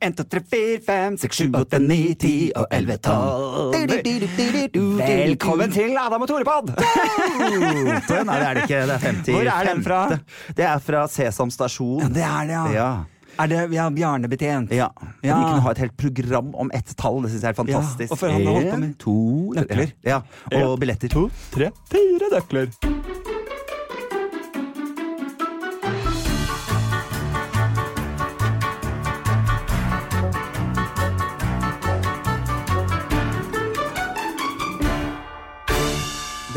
1, 2, 3, 4, 5, 6, 7, 8, 9, 10 og 11, 12 Velkommen til Adam og Tore-pod! Nei, det er det ikke. Det er 50. Hvor er den fra? Det er fra Sesam stasjon. Ja, det er det, ja. Ja. Er det ja, Bjarne Betjent? Ja. Ja. De kunne ha et helt program om ett tall. Det syns jeg er fantastisk. Ja, og for han har holdt på med to nøkler. Ja, og billetter. To, tre, fire nøkler.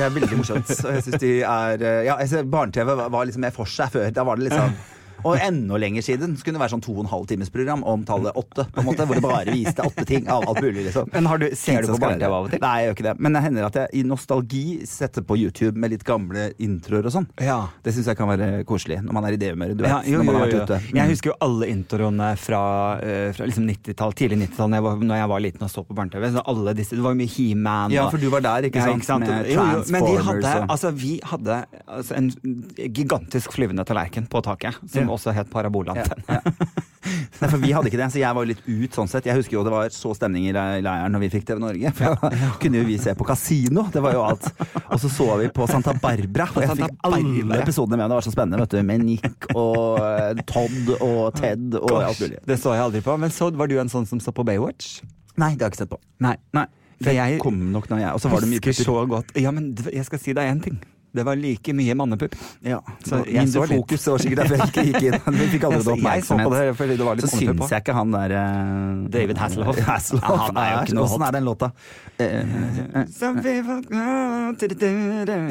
Er veldig morsomt. Og jeg synes de er eh, Ja, jeg Barne-TV var liksom mer for seg før. Da var det liksom og enda lenger siden så kunne det være sånn to og en halv times program om tallet åtte. på en måte, Hvor det bare viste åtte ting av alt mulig. liksom Men har du, ser du på barne-TV av og til? Nei, jeg gjør ikke det. Men det hender at jeg i nostalgi setter på YouTube med litt gamle introer og sånn. Ja. Det syns jeg kan være koselig når man er i det humøret. Du vet, Ja, jo, når man har vært ute. Mm. Jeg husker jo alle introene fra, eh, fra liksom 90-tall, tidlig 90-tall, når, når jeg var liten og så på barne-TV. Det var jo mye He-Man. Ja, for du var der, ikke Ja, sant? Med Jo, jo, men de hadde, altså, vi hadde altså, en gigantisk flyvende tallerken på taket, som. Også het parabolantenne. Ja. Nei, for Vi hadde ikke det, så jeg var jo litt ut sånn sett. Jeg husker jo det var så stemning i leiren når vi fikk TV Norge. For da kunne jo vi se på kasino, det var jo alt. Og så så vi på Santa Barbara. Og jeg fikk alle episodene med. Det var så spennende, vet du. Med Nick og eh, Todd og Ted og alt mulig. Det så jeg aldri på. Men så var du en sånn som så på Baywatch? Nei, det har jeg ikke sett på. Nei. Nei, For jeg kom nok når jeg Og så var det mye putter. så godt Ja, men jeg skal si deg én ting. Det var like mye mannepupp. Ja, Så jeg så Mindre litt. fokus, var sikkert derfor jeg ikke gikk inn. Vi fikk aldri Jeg jeg på oppmerksomhet. det fordi det var litt så syns jeg ikke han der uh, David Hasselhoff. Hasselhoff Ja, han er jo ikke noe Åssen er den låta? Uh, uh,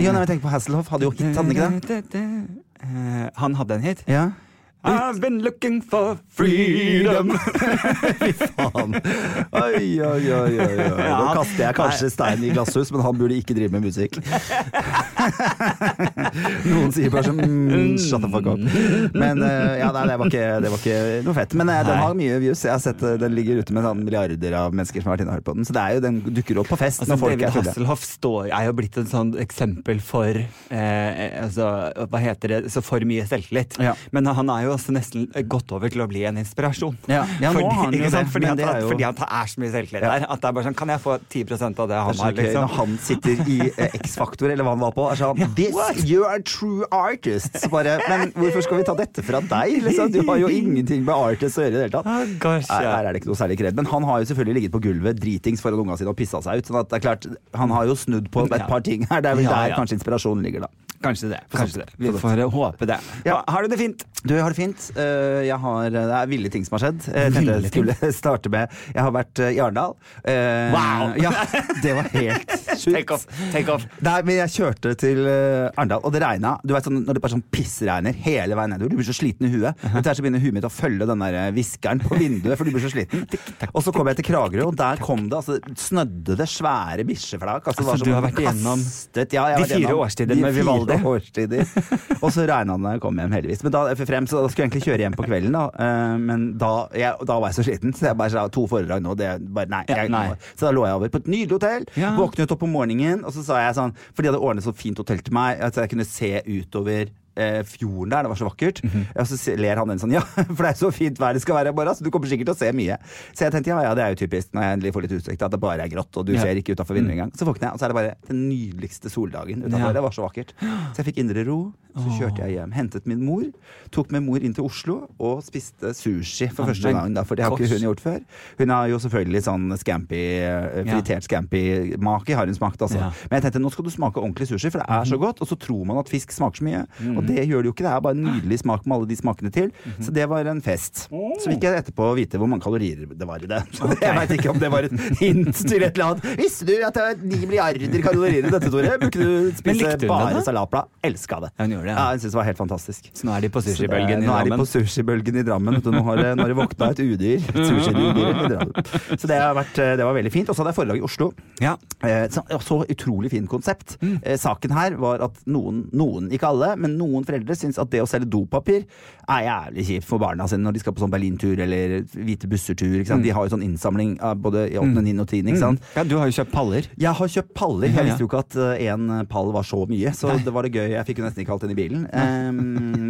Jo, nei, men tenk på Hasselhoff. Hadde jo hit, hadde han ikke det? Eh, Han hadde en hit. Ja. I've been looking for freedom. Fy faen. Oi, oi, oi, oi. Nå kaster jeg kanskje stein i glasshus, men han burde ikke drive med musikk. Noen sier bare sånn mm, Shut the fuck up. Men eh, ja, nei, det var ikke, det var ikke noe fett. Men eh, den har mye views. Jeg har sett eh, Den ligger ute med sånn milliarder av mennesker som har vært inne og hørt på den. Så det er jo, den dukker opp på fest Altså, når folk David er fulle. Hasselhoff står, er jo blitt et sånn eksempel for eh, altså, Hva heter det? Så for mye selvtillit. Ja. Men han er jo også nesten gått over til å bli en inspirasjon. Ja. Ja, nå fordi, har han jo det, Fordi, at, det er jo- fordi at det er så mye selvtillit der. At det er bare sånn Kan jeg få 10% av det han har? Liksom? når han sitter i eh, X-Faktor, eller hva han var på, er sånn This, you are true artist. Så bare, men hvorfor skal vi ta dette fra deg? Liksom? Du har jo ingenting med artist å gjøre i det hele tatt. Ah, gosh, ja. Her er det ikke noe særlig kred. Men han har jo selvfølgelig ligget på gulvet dritings foran unga sine og pissa seg ut. sånn at det er klart, Han har jo snudd på et par ting her. Det er vel der kanskje inspirasjonen ligger, da. Kanskje det. Kanskje det. Vi får eh, håpe det. Ja. Har du det fint? Du, jeg har det fint. Eh, Jeg har, det er ville ting som har skjedd. Jeg tenkte jeg skulle starte med Jeg har vært eh, i Arendal. Eh, Wow! Ja, det var helt sjukt. Take off. Take off. Nei, men jeg kjørte til Arendal, og det regna. Du vet sånn, når det bare sånn pissregner hele veien nedover. Du blir så sliten i huet. Etter hvert så begynner huet mitt å følge den der eh, viskeren på vinduet, for du blir så sliten. Og så kom jeg til Kragerø, og der kom det altså snødde det svære bikkjeflak. Altså, Altså, du har vært igjennom kastet, ja, de fire årstidene med Vivaldi. Fire årstider. Og så regna det da jeg kom hjem, heldigvis. Men da, frem, så da skulle jeg egentlig kjøre hjem på kvelden, da. Eh, men da, jeg, da var jeg så sliten, så jeg bare sa to foredrag nå, det bare Nei. Ja, nei. Så da lå jeg over på et nydelig hotell. Ja. Våknet opp om morgenen, og så sa jeg sånn For de hadde ordnet så fint hotell til meg at jeg kunne se utover eh, fjorden der. Det var så vakkert. Mhm. Og så ler han den sånn Ja, for det er så fint vær det skal være i morgen, så du kommer sikkert til å se mye. Så jeg tenkte ja, ja, det er jo typisk når jeg endelig får litt utsikt, at det bare er grått, og du ser ikke utafor vinduet engang. Så våkner jeg, og så er det bare den nydeligste soldagen utafor. Det var så vakkert. Så jeg fikk indre ro. Så kjørte jeg hjem. Hentet min mor. Tok med mor inn til Oslo og spiste sushi for første gang. Da, for det har ikke hun gjort før. Hun har jo selvfølgelig sånn scampi, eh, fritert scampi-make har hun smakt, altså. Men jeg tenkte nå skal du smake ordentlig sushi, for det er så godt. Og så tror man at fisk smaker så mye. Og det gjør det jo ikke. Det er bare en nydelig smak med alle de smakene til. Så det var en fest. Så fikk jeg etterpå vite hvor mange kalorier det var i det. Så jeg veit ikke om det var et hint til et eller annet. Visste du at det var ni milliarder kalorier i dette, Tore? Brukte du spise hun bare salapla salatblad? Elska det. Ja, hun gjorde det, ja. Jeg syns det var helt fantastisk. Så nå er de på sushibølgen i Nå er de Drammen. på sushibølgen i Drammen. Nå har nå har våkna et udyr. Drammen. Så det, har vært, det var veldig fint. Og så hadde jeg foredrag i Oslo. Ja. Eh, Så, utrolig fin konsept. Mm. saken her var at noen, noen, ikke alle, men noen noen foreldre syns at det å selge dopapir er jævlig kjipt for barna sine når de skal på sånn Berlintur eller hvite busser-tur. sant? De har jo sånn innsamling av både i 8., 9. og 10., ikke sant. Ja, du har jo kjøpt paller. Jeg har kjøpt paller. Jeg visste jo ikke at én pall var så mye, så det var det gøy. Jeg fikk jo nesten ikke alt inn i bilen. Um,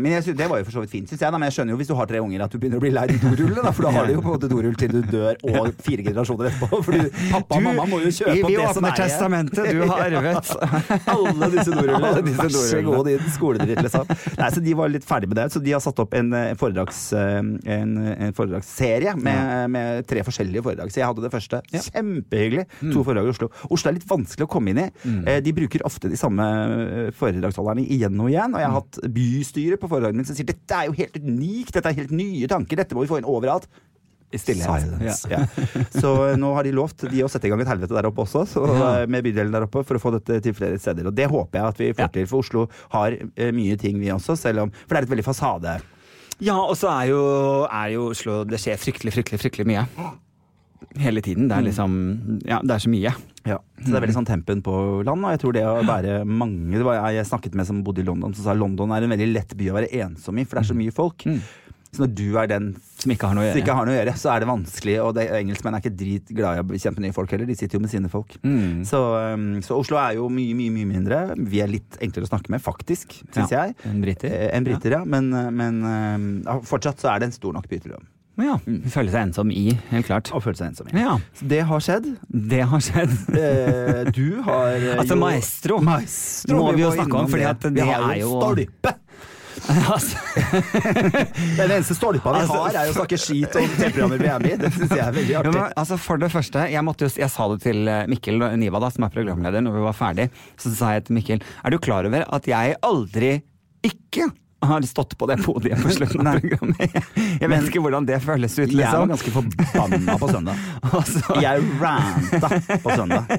men jeg synes, det var jo for så vidt fint, syns jeg. Da. Men jeg skjønner jo hvis du har tre unger at du begynner å bli lei de dorullene, for da har du jo på en måte dorull til du dør og fire generasjoner etterpå. Fordi pappa og mamma må jo kjøpe vi opp det som er igjen. testamentet du har arvet. Alle disse dorullene. Vær så god, din skoledritt, liksom. Nei, så de var litt ferdig med det. Så de har satt opp en, en, foredrags, eh, en, en foredragsserie med, med tre forskjellige foredrag. Så jeg hadde det første. Kjempehyggelig. To foredrag i Oslo. Oslo er litt vanskelig å komme inn i. Mm. De bruker ofte de samme eh, foredragsholderne igjen og igjen. Og jeg har hatt bystyret på foredragene mine som sier dette er jo helt unikt, dette er helt nye tanker, dette må vi få inn overalt. I stillhet. Silence. Ja. Så eh, nå har de lovt de å sette i gang et helvete der oppe også, så, eh, med bydelen der oppe, for å få dette til flere steder. Og det håper jeg at vi får til, for Oslo har eh, mye ting, vi også, selv om For det er et veldig fasade. Ja, og så er jo, er jo Oslo Det skjer fryktelig, fryktelig, fryktelig mye. Hele tiden. Det er liksom Ja, det er så mye. Ja. Så det er veldig sånn tempen på land, og jeg tror det å være mange Det var jeg snakket med som bodde i London, som sa London er en veldig lett by å være ensom i, for det er så mye folk. Så når du er den Som ikke har noe å gjøre. har noe å gjøre, så er det vanskelig. Og det, engelskmenn er ikke dritglade i å bekjempe nye folk heller, de sitter jo med sine folk. Mm. Så, um, så Oslo er jo mye, mye mye mindre. Vi er litt enklere å snakke med, faktisk, syns Ja, jeg. enn briter. Eh, Enn briter, ja. Men, eh, men ja, fortsatt så er det en stor nok by til å ja, føle seg ensom i, helt klart. Og føle seg ensom i. Ja, det har skjedd. det har skjedd. Eh, du har eh, Altså, jo Maestro Maestro må vi jo snakke om, for det, det, det er jo- stolpe! altså, Den eneste stolpa vi Altså, har, er å snakke skit om TV-programmer vi er med i. Det syns jeg er veldig Ja, artig. men, altså for det første, jeg, måtte jeg sa det til eh, Mikkel Niva, da, som er programleder, når vi var ferdig. Så sa jeg til Mikkel er du klar over at jeg aldri ikke har stått på det podiet på slutten av programmet. Jeg vet ikke hvordan det føles ut, Jeg var liksom. ganske forbanna på søndag. Altså, Jeg ranta på søndag.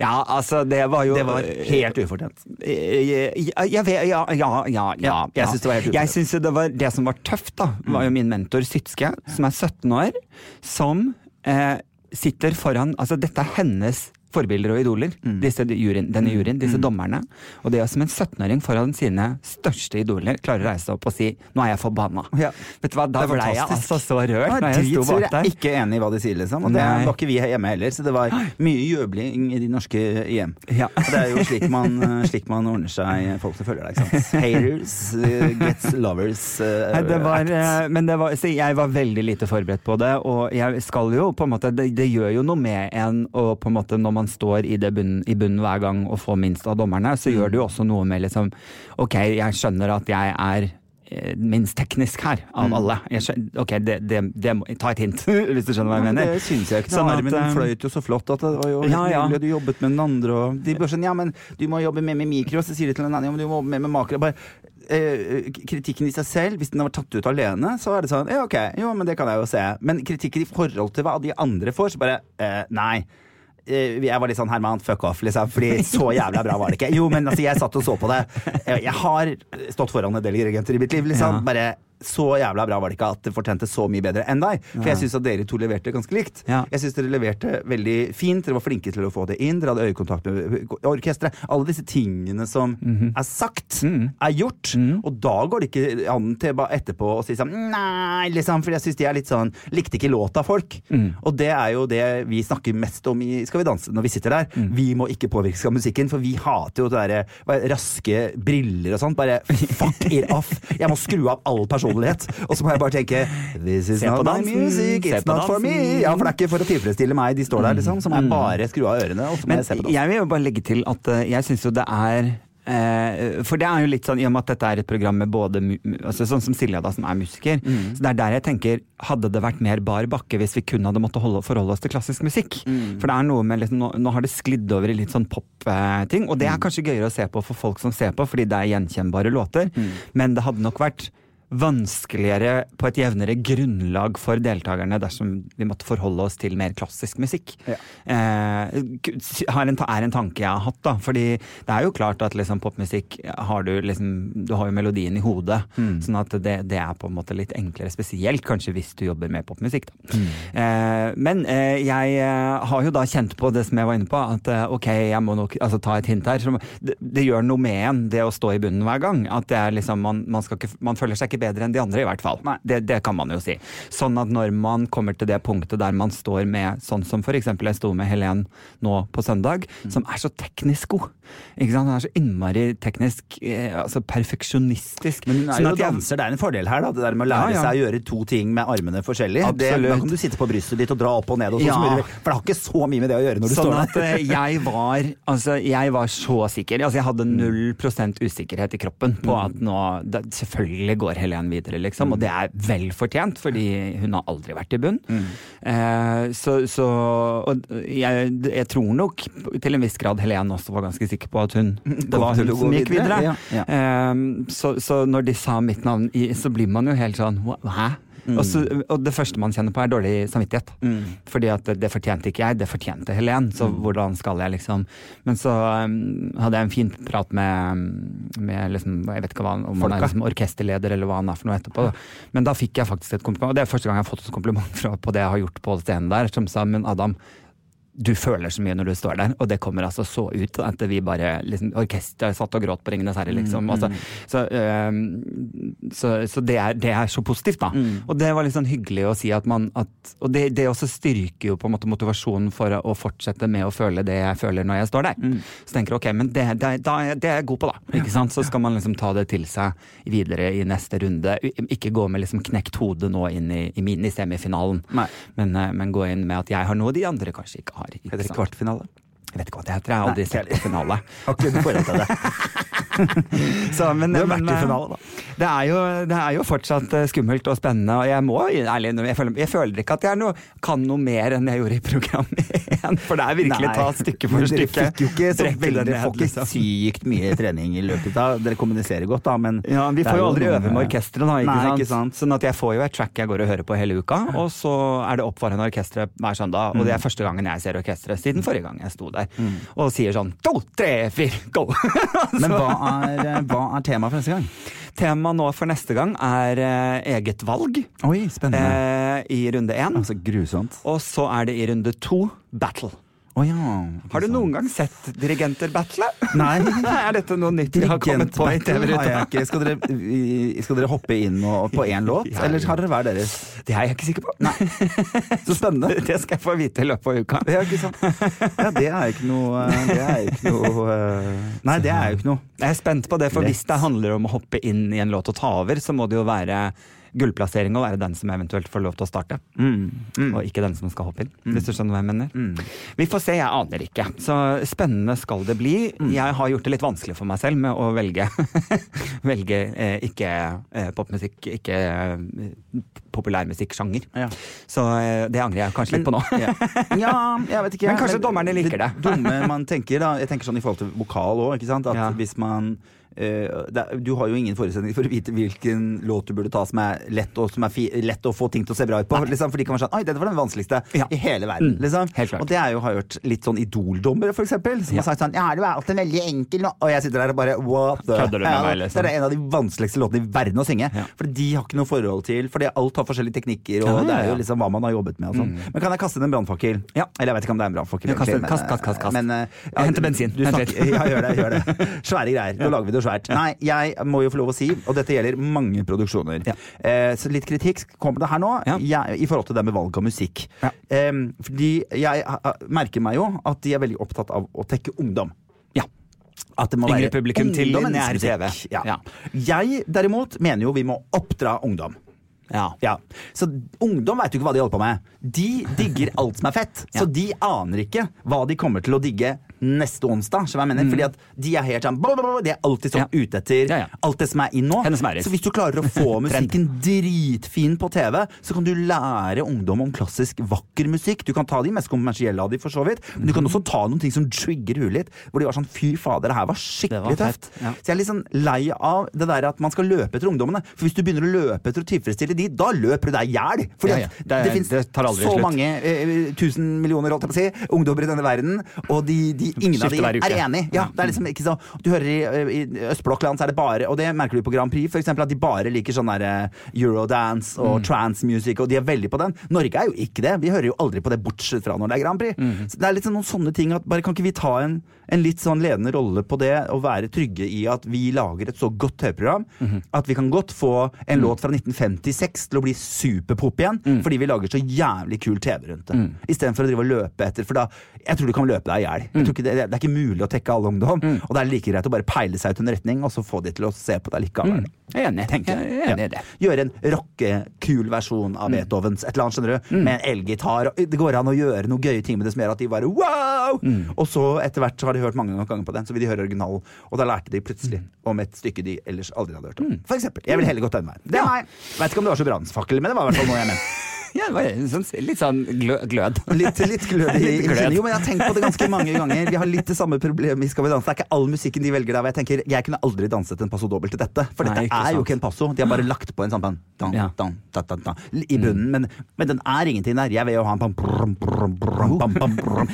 ja, altså, det var jo Det var helt ufortjent. Eh, ja, ja, ja, ja, ja, jeg synes det var helt ufortjent. Jeg synes det, var, det som var tøft, da, var jo min mentor Sytske, som er 17 år, som eh, sitter foran Altså, dette er hennes forbilder og idoler, Mm. disse juryen, denne juryen, disse dommerne. Og det er som en 17-åring foran sine største idoler klarer å reise seg opp og si 'nå er jeg forbanna'. Ja. Vet du hva, da ble jeg altså så rørt når jeg sto bak bak Jeg er der. ikke enig i hva de sier, liksom. Og det Nei. var ikke vi hjemme heller, så det var mye jøbling i de norske hjem. Ja. Og det er jo slik man, slik man ordner seg folk som følger deg, ikke sant. Haters uh, gets lovers. uh, Nei, det var, act. eh, men det var, så jeg var veldig lite forberedt på det, og jeg skal jo på en måte Det, det gjør jo noe med en og på en måte når man står i, bunn, i bunnen hver gang og får minst av dommerne, så gjør det jo også noe med liksom Ok, jeg skjønner at jeg er eh, minst teknisk her av alle. Jeg skjønner, ok, det, det, det må, Ta et hint, hvis du skjønner hva jeg Men mener. Det syns jeg ikke. Sånn Armen din fløyt jo så flott at det var jo Ja, ja. du jobbet med den andre, og de bare sånn Ja, men du må jobbe mer med mikro, så sier de til den andre ja, men du må jobbe mer med makro. Bare, eh, kritikken i seg selv, hvis den var tatt ut alene, så er det sånn Ja, ok, jo, men det kan jeg jo se. Men kritikken i forhold til hva de andre får, så bare eh, Nei. Eh, Jeg var litt sånn Herman, fuck off, liksom. Fordi så jævla bra var det ikke. Jo, men altså, jeg satt og så på det. Jeg har stått foran en del dirigenter i mitt liv, liksom. Bare så jævla bra var det ikke at det fortjente så mye bedre enn deg. For jeg syns at dere to leverte ganske likt. Ja. Jeg syns dere leverte veldig fint. Dere var flinke til å få det inn. Dere hadde øyekontakt med orkesteret. Alle disse tingene som er sagt, er gjort. Og da går det ikke an til bare etterpå å si sånn Nei, liksom. For jeg syns de er litt sånn Likte ikke låta, folk. Og det er jo det vi snakker mest om i Skal vi danse når vi sitter der. Vi må ikke påvirkes av musikken, for vi hater jo det derre raske briller og sånt. Bare fuck it off. Jeg må skru av all personlighet. Og så må jeg bare tenke This is not my music, it's not for me. Ja, for det er ikke for å tilfredsstille meg de står der, liksom. Så må jeg bare skru av ørene, og så må Men jeg se på dansen. jeg vil jo bare legge til at uh, jeg syns jo det er eh, for det er jo litt sånn, I og med at dette er et program med både altså Sånn som Silja, da, som er musiker. Mm. Så det er der jeg tenker Hadde det vært mer bar bakke hvis vi kun hadde måttet holde, forholde oss til klassisk musikk? Mm. For det er noe med liksom, nå, nå har det sklidd over i litt sånn pop-ting, og det Mm. er kanskje gøyere å se på for folk som ser på, fordi det er gjenkjennbare låter. Men det hadde nok vært vanskeligere på et jevnere grunnlag for deltakerne dersom vi måtte forholde oss til mer klassisk musikk. Ja. Eh, en, er en tanke jeg har hatt, da. Fordi det er jo klart at liksom popmusikk har du liksom Du har jo melodien i hodet. Sånn at det, det er på en måte litt enklere. Spesielt kanskje hvis du jobber med popmusikk, da. Eh, men eh, jeg eh, har jo da kjent på det som jeg var inne på, at eh, ok, jeg må nok altså, ta et hint her. Det, det gjør noe med en, det å stå i bunnen hver gang. At det er liksom, man, man, ikke, man føler seg ikke bedre enn de andre, i hvert fall. Det, det kan man jo si. Sånn at når man kommer til det punktet der man står med sånn som eksempel jeg sto med Helen nå på søndag, som er så teknisk god. Ikke sant? Hun er så innmari teknisk, eh, altså perfeksjonistisk. Men hun er Sånn jo at jeg- danser, det er en fordel her, da. Det der med å lære Ja, ja. seg å gjøre to ting med armene forskjellig. Det, da kan du sitte på brystet ditt og dra opp og ned og sånn. Ja. For det har ikke så mye med det å gjøre når du Sånn står at der. eh, jeg var Altså, jeg var så sikker. Altså, jeg hadde null prosent usikkerhet i kroppen på at nå det, Selvfølgelig går Helen videre, liksom. Og det er vel fortjent, fordi hun har aldri vært i bunn. Eh, så, så Og jeg, jeg tror nok til en viss grad Helen også var ganske sikker på at hun Det var hun som gikk videre, videre. ja, ja. Eh, så, så når de sa mitt navn, så blir man jo helt sånn "Hva- Hæ? Og, så, og det første man kjenner på, er dårlig samvittighet. Fordi at det, fortjente ikke jeg, det fortjente Helen. Så hvordan skal jeg liksom Men så um, hadde jeg en fin prat med, med liksom, jeg vet ikke hva, om han er liksom orkesterleder eller hva han er for noe etterpå. Da. Men da fikk jeg faktisk et kompliment, og det er første gang jeg har fått et kompliment fra, på det jeg har gjort på scenen der, som sa men Adam, du føler så mye når du står der, og det kommer altså så ut at vi bare liksom, Orkesteret satt og gråt på Ringenes herre, liksom. Altså, så um, så, så det, er, det er så positivt, da. Og det var litt sånn hyggelig å si at man at, Og det, det også styrker jo på en måte motivasjonen for å, fortsette med å føle det jeg føler når jeg står der. Så tenker jeg ok, men det, det, er- det jeg god på, da. Ikke sant? Så skal man liksom ta det til seg videre i neste runde. Ikke gå med liksom knekt hode nå inn i, i, min- i semifinalen, men, eh, men gå inn med at jeg har noe de andre kanskje ikke har. Heter det kvartfinale? Jeg vet ikke hva det heter, jeg har aldri Nei, sett finale. Har ikke du forhold til det? Så, men, Du har men, i eh, finale, da. Det er, jo, det er jo fortsatt eh, skummelt og spennende, og jeg må ærlig jeg, føler- jeg føler ikke at jeg noe, kan noe mer enn jeg gjorde i program én. For det er virkelig ta stykke for stykke. Dere fikk jo ikke så veldig, dere får ikke liksom. sykt mye trening i løpet av Dere kommuniserer godt, da, men Ja, Vi får jo aldri øve med orkesteret, da. Ikke, Nei, sant? ikke sant. Sånn at jeg får jo et track jeg går og hører på hele uka, og så er det opp foran orkesteret hver søndag. Og det er første gangen jeg ser orkesteret siden forrige gang jeg sto der. Og sier sånn to, tre, fire, go! Men hva er, eh, hva er temaet for neste gang? Temaet nå for neste gang er eh, eget valg Oi, spennende. eh, i runde én. Altså grusomt. Og så er det i runde to battle. Oh, ja. Har du noen gang sett dirigenter battle? Nei. er dette noe nytt vi har kommet på. Skal dere, skal dere hoppe inn og, på én låt, eller har dere hver deres? Det er jeg ikke sikker på. Så spennende. Det skal jeg få vite i løpet av uka. Ja, ikke sant? Ja, det er jo ikke noe Det er jo ikke noe eh, Nei, det er jo ikke noe. Jeg er spent på det, for hvis det handler om å hoppe inn i en låt og ta over, så må det jo være gullplassering og være den som eventuelt får lov til å starte. Mm. Og ikke den som skal hoppe inn, hvis du skjønner hva jeg mener. Vi får se, jeg aner ikke. Så spennende skal det bli. Jeg har gjort det litt vanskelig for meg selv med å velge, velge eh, ikke eh, popmusikk, ikke eh, populærmusikksjanger. Ja. Så eh, det angrer jeg kanskje litt på nå. ja. ja, jeg vet ikke. Men kanskje dommerne liker det. dumme man tenker, da Jeg tenker sånn i forhold til vokal òg, ikke sant. At Ja. hvis man du har jo ingen forutsetning for å vite hvilken låt du burde ta som er lett, og som er lett å få ting til å se bra ut på. Liksom, for de kan være sånn Oi, dette var den vanskeligste Ja. i hele verden. Mm, Liksom. Og det er jo, har jeg hørt litt sånn Idol-dommere, for eksempel, som Ja. har sagt sånn Ja, du er alltid veldig enkel nå. Og jeg sitter der og bare What the Kødder du med hell? liksom? Det er en av de vanskeligste låtene i verden å synge. Ja. For de har ikke noe forhold til Fordi alt har forskjellige teknikker, og det er jo liksom hva man har jobbet med og sånn. Men kan jeg kaste inn en brannfakkel? Ja. Eller jeg vet ikke om det er en brannfakkel. Kast- kast, kast, kast, kast. Men, uh, Jeg henter bensin. Du Vent snakker, litt. ja, gjør det. gjør det Svære greier. Nå lager vi det svært. Nei, jeg må jo få lov å si, og dette gjelder mange produksjoner, Ja. eh, så litt kritikk kommer det her nå, Ja. jeg, i forhold til det med valg av musikk. Ja. Eh, fordi jeg merker meg jo at de er veldig opptatt av å tekke ungdom. Ja. At det må Yngre være publikum til nær TV. Jeg derimot mener jo vi må oppdra ungdom. Ja. Ja, Så ungdom veit jo ikke hva de holder på med. De digger alt som er fett. Ja. Så de aner ikke hva de kommer til å digge neste onsdag. som hva jeg mener? Fordi at de er helt sånn De er alltid sånn Mm. Ja. ute etter Ja, ja. alt det som er inn nå. Så hvis du klarer å få musikken dritfin på TV, så kan du lære ungdom om klassisk vakker musikk. Du kan ta de mest kommersielle av de, for så vidt, men du kan også ta noen ting som trigger huet litt. Hvor de var sånn fy fader, det her var skikkelig var tøft. Så jeg er litt sånn lei av det der at man skal løpe etter ungdommene. For hvis du begynner å løpe etter å tilfredsstille de, da løper du deg i hjel. Fordi. Det- det, det fins så slutt. mange eh, tusen millioner holdt jeg på å si, ungdommer i denne verden, og de, de, ingen av de er enig. Ja, det er liksom ikke så Du hører i, i østblokkland så er det bare Og det merker du på Grand Prix, for eksempel, at de bare liker sånn der eh, eurodance Mm. og trance music, og de er veldig på den. Norge er jo ikke det. Vi hører jo aldri på det, bortsett fra når det er Grand Prix. Mm. Så det er litt sånn noen sånne ting at bare kan ikke vi ta en, en litt sånn ledende rolle på det, og være trygge i at vi lager et så godt TV-program mm. at vi kan godt få en Mm. låt fra 1956 til å bli superpop igjen, fordi vi lager så jævlig kul TV rundt det. Mm. Istedenfor å drive og løpe etter, for da Jeg tror du kan løpe deg i hjel. Ikke Det, det er ikke mulig å tekke alle ungdom, Mm. og det er like greit å bare peile seg ut en retning, og så få de til å se på deg likevel. Er enig. Tenker Jeg jeg. enig i Ja. det. Gjøre en rockekul versjon av Beethovens et eller annet, skjønner du. Mm. Med en elgitar. Det går an å gjøre noen gøye ting med det som gjør at de bare wow! Mm. Og så etter hvert så har de hørt mange ganger på den, så vil de høre originalen. Og da lærte de plutselig Mm. om et stykke de ellers aldri hadde hørt om. For eksempel. Jeg vil heller gått den veien. Det er meg. Vet ikke om det var så brannfakkel, men det var i hvert fall noe jeg mente. Ja, det var sånn, litt sånn glød. Litt, litt glød i Litt Jo, men jeg har tenkt på det ganske mange ganger. Vi har litt det samme problemet i Skal vi danse. Det er ikke all musikken de velger der. hvor Jeg tenker, jeg kunne aldri danset en passo dobbelt til dette. For dette Nei, er jo ikke en passo. De har bare lagt på en sånn dan, dan, dan, dan, da, da, da, i bunnen. Men, men den er ingenting der. Jeg vil jo ha en pam, brum, brum, brum.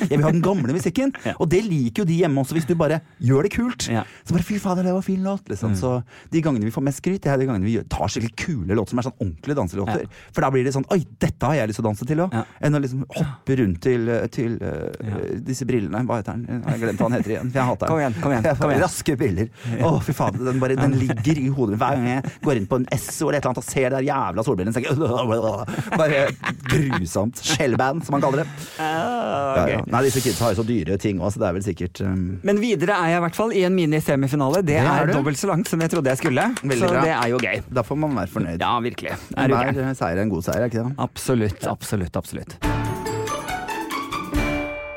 Jeg vil ha den gamle musikken. Og det liker jo de hjemme også, hvis du bare gjør det kult. Så bare fy fader, det var fin låt. Liksom. Så de gangene vi får mest skryt, det er de gangene vi tar skikkelig kule låter som er sånn ordentlige danselåter. For da blir det sånn Oi, dette har jeg lyst til å danse til òg. Ja. Enn å liksom hoppe rundt til, til uh, disse brillene. Hva heter den? Jeg har glemt hva han heter igjen. For jeg hater den. Kom igjen, kom igjen, kom igjen. Raske briller. Å, fy faen. Den, bare, den ligger i hodet mitt hver gang jeg går inn på en SO eller et eller annet og ser der jævla solbrillene. Så tenker jeg, bare grusomt. Shellband, som man kaller det. Ja, ja. Nei, disse kidsa har jo så dyre ting òg, så det er vel sikkert um, Men videre er jeg i hvert fall i en mini-semifinale. Det, Det er er dobbelt så langt som jeg trodde jeg skulle. Veldig så bra. det er jo gøy. Da får man være fornøyd. Ja, virkelig. Er Hver seier er en god seier, er ikke det? Absolutt, absolutt, absolutt.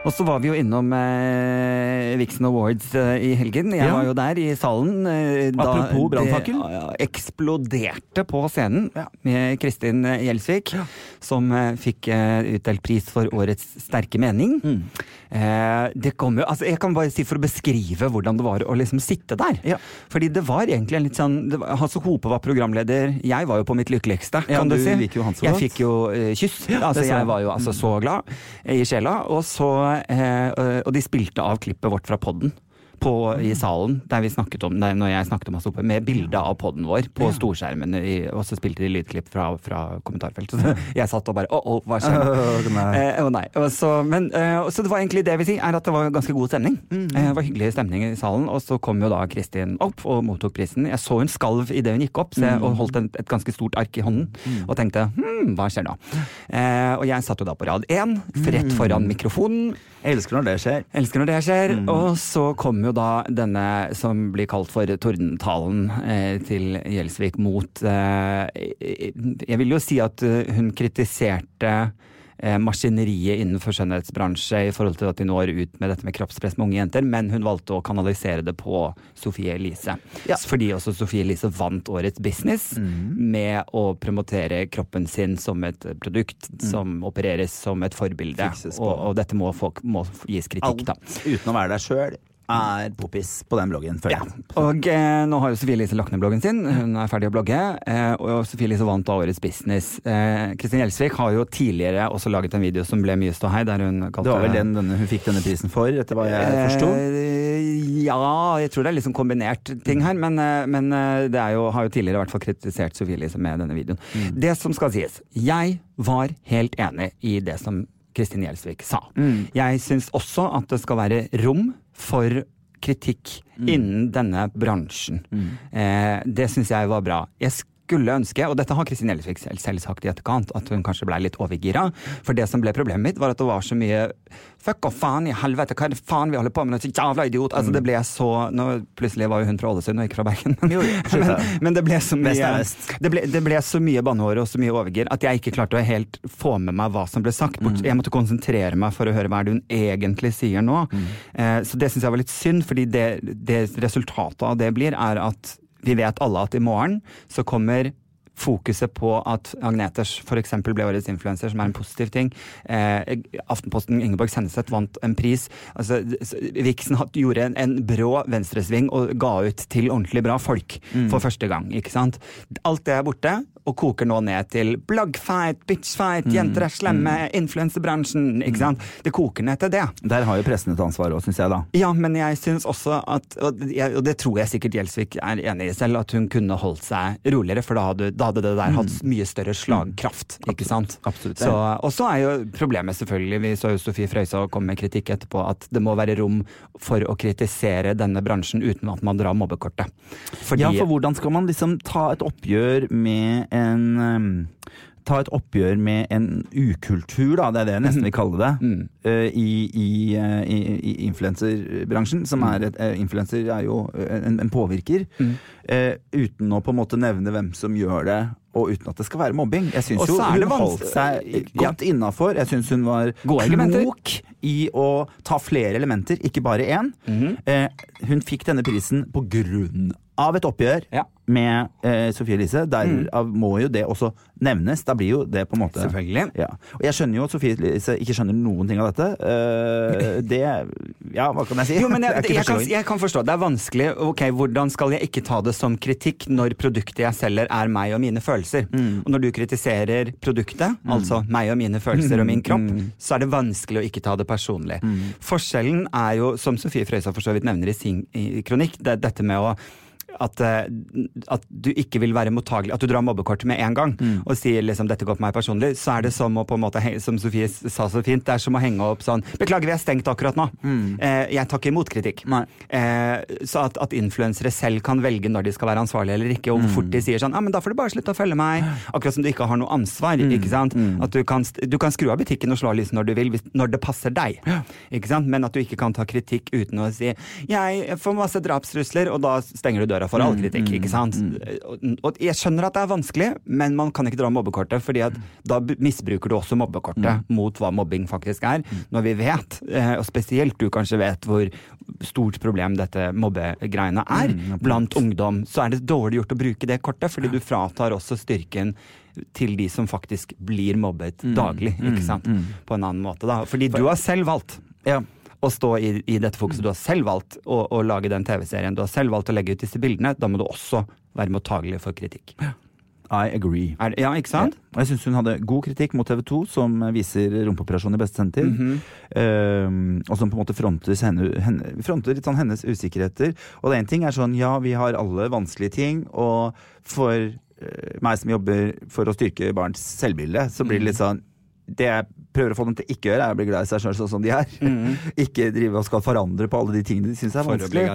Og så var vi jo innom eh, Vixen Awards eh, i helgen. Jeg Ja. var jo der i salen. Eh, Apropos det brannfakkel. ja, eksploderte på scenen Ja. med Kristin Gjelsvik, som eh, fikk eh, utdelt pris for Årets sterke mening. Mm. Eh, det kom jo, altså Jeg kan bare si for å beskrive hvordan det var å liksom sitte der. Fordi det var egentlig en litt sånn det var, Hasse Hope var programleder. Jeg var jo på mitt lykkeligste, kan du, du si. jeg godt. fikk jo eh, kyss. altså, jeg. jeg var jo altså så glad i sjela. Og, så, eh, og de spilte av klippet vårt fra podden. På, I salen, der vi snakket om, der, når jeg snakket om Hasse Hope, med bilde av podden vår på storskjermen. I, og så spilte de lydklipp fra, fra kommentarfeltet. Så jeg satt og bare Å, oh, hva skjer Oh, nei. Eh, oh, nei. Så, men, eh, så det var egentlig det jeg vil si, er at det var ganske god stemning. Eh, det var hyggelig stemning i salen, og så kom jo da Kristin opp og mottok prisen. Jeg så hun skalv idet hun gikk opp, så jeg, og holdt en, et ganske stort ark i hånden, og tenkte hm, hva skjer nå? Eh, og jeg satt jo da på rad én, rett foran mikrofonen. Jeg elsker når det skjer. Elsker når det skjer. Og så kom jo da denne som blir kalt for tordentalen eh, til Gjelsvik mot eh, Jeg vil jo si at eh, hun kritiserte eh, maskineriet innenfor skjønnhetsbransje i forhold til at de når ut med dette med kroppspress med unge jenter, men hun valgte å kanalisere det på Sofie Elise. Ja. Fordi også Sofie Elise vant Årets business med å promotere kroppen sin som et produkt som opereres som et forbilde. Og, og dette må folk må gis kritikk, da. Uten å være der sjøl er popis på den bloggen, Ja. Og eh, nå har jo Sofie Elise lagt ned bloggen sin. Hun er ferdig å blogge. Eh, og Sofie Elise vant da Årets Business. Eh, Kristin Gjelsvik har jo tidligere også laget en video som ble mye ståhei, der hun kalte Det var vel den denne, hun fikk denne prisen for, etter hva jeg forsto? Eh, ja, jeg tror det er liksom kombinert ting her. Men, eh, men eh, det jo, har jo tidligere i hvert fall kritisert Sofie Elise med denne videoen. Mm. Det som skal sies. Jeg var helt enig i det som Kristin Gjelsvik sa. Mm. Jeg syns også at det skal være rom for kritikk Mm. innen denne bransjen. Eh, det syns jeg var bra. Jeg skulle ønske, og dette har Kristin Gjelsvik selv, sagt i etterkant, at hun kanskje ble litt overgira. For det som ble problemet mitt, var at det var så mye Fuck og faen i helvete, hva er det faen vi holder på med, så jævla idiot! Altså, det ble så nå, Plutselig var jo hun fra Ålesund og ikke fra Bergen. men, men det ble så mye det ble, det ble så mye banneord og så mye overgir at jeg ikke klarte å helt få med meg hva som ble sagt. Bort, jeg måtte konsentrere meg for å høre hva det hun egentlig sier nå. Mm. Eh, så det syns jeg var litt synd, fordi det, det resultatet av det blir, er at vi vet alle at i morgen så kommer fokuset på at Agneters f.eks. ble årets influenser, som er en positiv ting. Eh, Aftenposten Ingeborg Senneset vant en pris. Altså, Vixen gjorde en, en, brå venstresving og ga ut til ordentlig bra folk mm. for første gang. ikke sant? Alt det er borte og koker nå ned til bloggfight, bitchfight, mm. jenter er slemme, mm. influensebransjen. ikke sant? Det koker ned til det. Der har jo pressen et ansvar òg, syns jeg, da. Ja, men jeg syns også at, og, jeg, og det tror jeg sikkert Gjelsvik er enig i selv, at hun kunne holdt seg roligere, for da hadde, da hadde det der hatt mm. mye større slagkraft. Mm. ikke sant? Absolutt. Så, og så er jo problemet selvfølgelig, vi så jo Sofie Frøysa komme med kritikk etterpå, at det må være rom for å kritisere denne bransjen uten at man drar mobbekortet. Fordi, ja, for hvordan skal man liksom ta et oppgjør med en ta et oppgjør med en ukultur, da, det er det jeg nesten vil kalle det, mm. uh, i, i, uh, i, i influenserbransjen. Som er et uh, Influenser er jo en, en påvirker. Mm. uten å på en måte nevne hvem som gjør det, og uten at det skal være mobbing. Jeg syns jo hun holdt seg godt ja. innafor. Jeg syns hun var klok i å ta flere elementer, ikke bare én. Mm hun fikk denne prisen på grunn av et oppgjør ja. med eh, Sofie Elise. Derav mm. må jo det også nevnes. Da blir jo det på en måte Selvfølgelig. Ja. Og jeg skjønner jo at Sofie Elise ikke skjønner noen ting av dette. Uh, det Ja, hva kan jeg si? Jo, men jeg, jeg, kan, jeg, kan, forstå. Det er vanskelig. Ok, Hvordan skal jeg ikke ta det som kritikk når produktet jeg selger er meg og mine følelser? Mm. Og når du kritiserer produktet, mm. altså meg og mine følelser og min kropp, mm. så er det vanskelig å ikke ta det personlig. Mm. Forskjellen er jo, som Sofie Frøysa for så vidt nevner i sin i kronikk, det, dette med å at, eh, at, du ikke vil være mottagelig, at du drar mobbekortet med en gang mm. og sier liksom 'dette går på meg personlig', så er det som å på en måte, som Sofie sa så fint, det er som å henge opp sånn 'beklager, vi er stengt akkurat nå'. Mm. Eh, jeg tar ikke imot kritikk. Eh, så at, at influensere selv kan velge når de skal være ansvarlige eller ikke, og mm. fort de sier sånn 'ja, men da får du bare slutte å følge meg', akkurat som du ikke har noe ansvar. Mm. ikke sant? Mm. At du kan, du kan, skru av butikken og slå av lyset når du vil, når det passer deg. ikke sant? Men at du ikke kan ta kritikk uten å si 'jeg får masse drapstrusler', og da stenger du døra for all mm, kritikk. Mm, ikke sant? Mm. Og jeg skjønner at det er vanskelig, men man kan ikke dra mobbekortet, fordi at da misbruker du også mobbekortet mot hva mobbing faktisk er. Når vi vet, eh, og spesielt du kanskje vet hvor stort problem dette mobbegreiene er blant ungdom, så er det dårlig gjort å bruke det kortet, fordi du fratar også styrken til de som faktisk blir mobbet daglig, ikke sant? På en annen måte, da. Fordi du har selv valgt. Ja å stå i, i, dette fokuset. Du har selv valgt å, å lage den TV-serien. Du har selv valgt å legge ut disse bildene. Da må du også være mottagelig for kritikk. I agree. Er, ja, ikke sant? Ja. Jeg syns hun hadde god kritikk mot TV 2, som viser rumpeoperasjon i beste sendetid. Mm -hmm. uh, og som på en måte fronter, henne, henne, fronter litt sånn hennes usikkerheter. Og det én ting er sånn, ja, vi har alle vanskelige ting, og for uh, meg som jobber for å styrke barns selvbilde, så blir det litt sånn det jeg prøver å få dem til ikke å gjøre, er å bli glad i seg sjøl sånn som de er. Mm. ikke drive og skal forandre på alle de tingene de syns er vanskelig.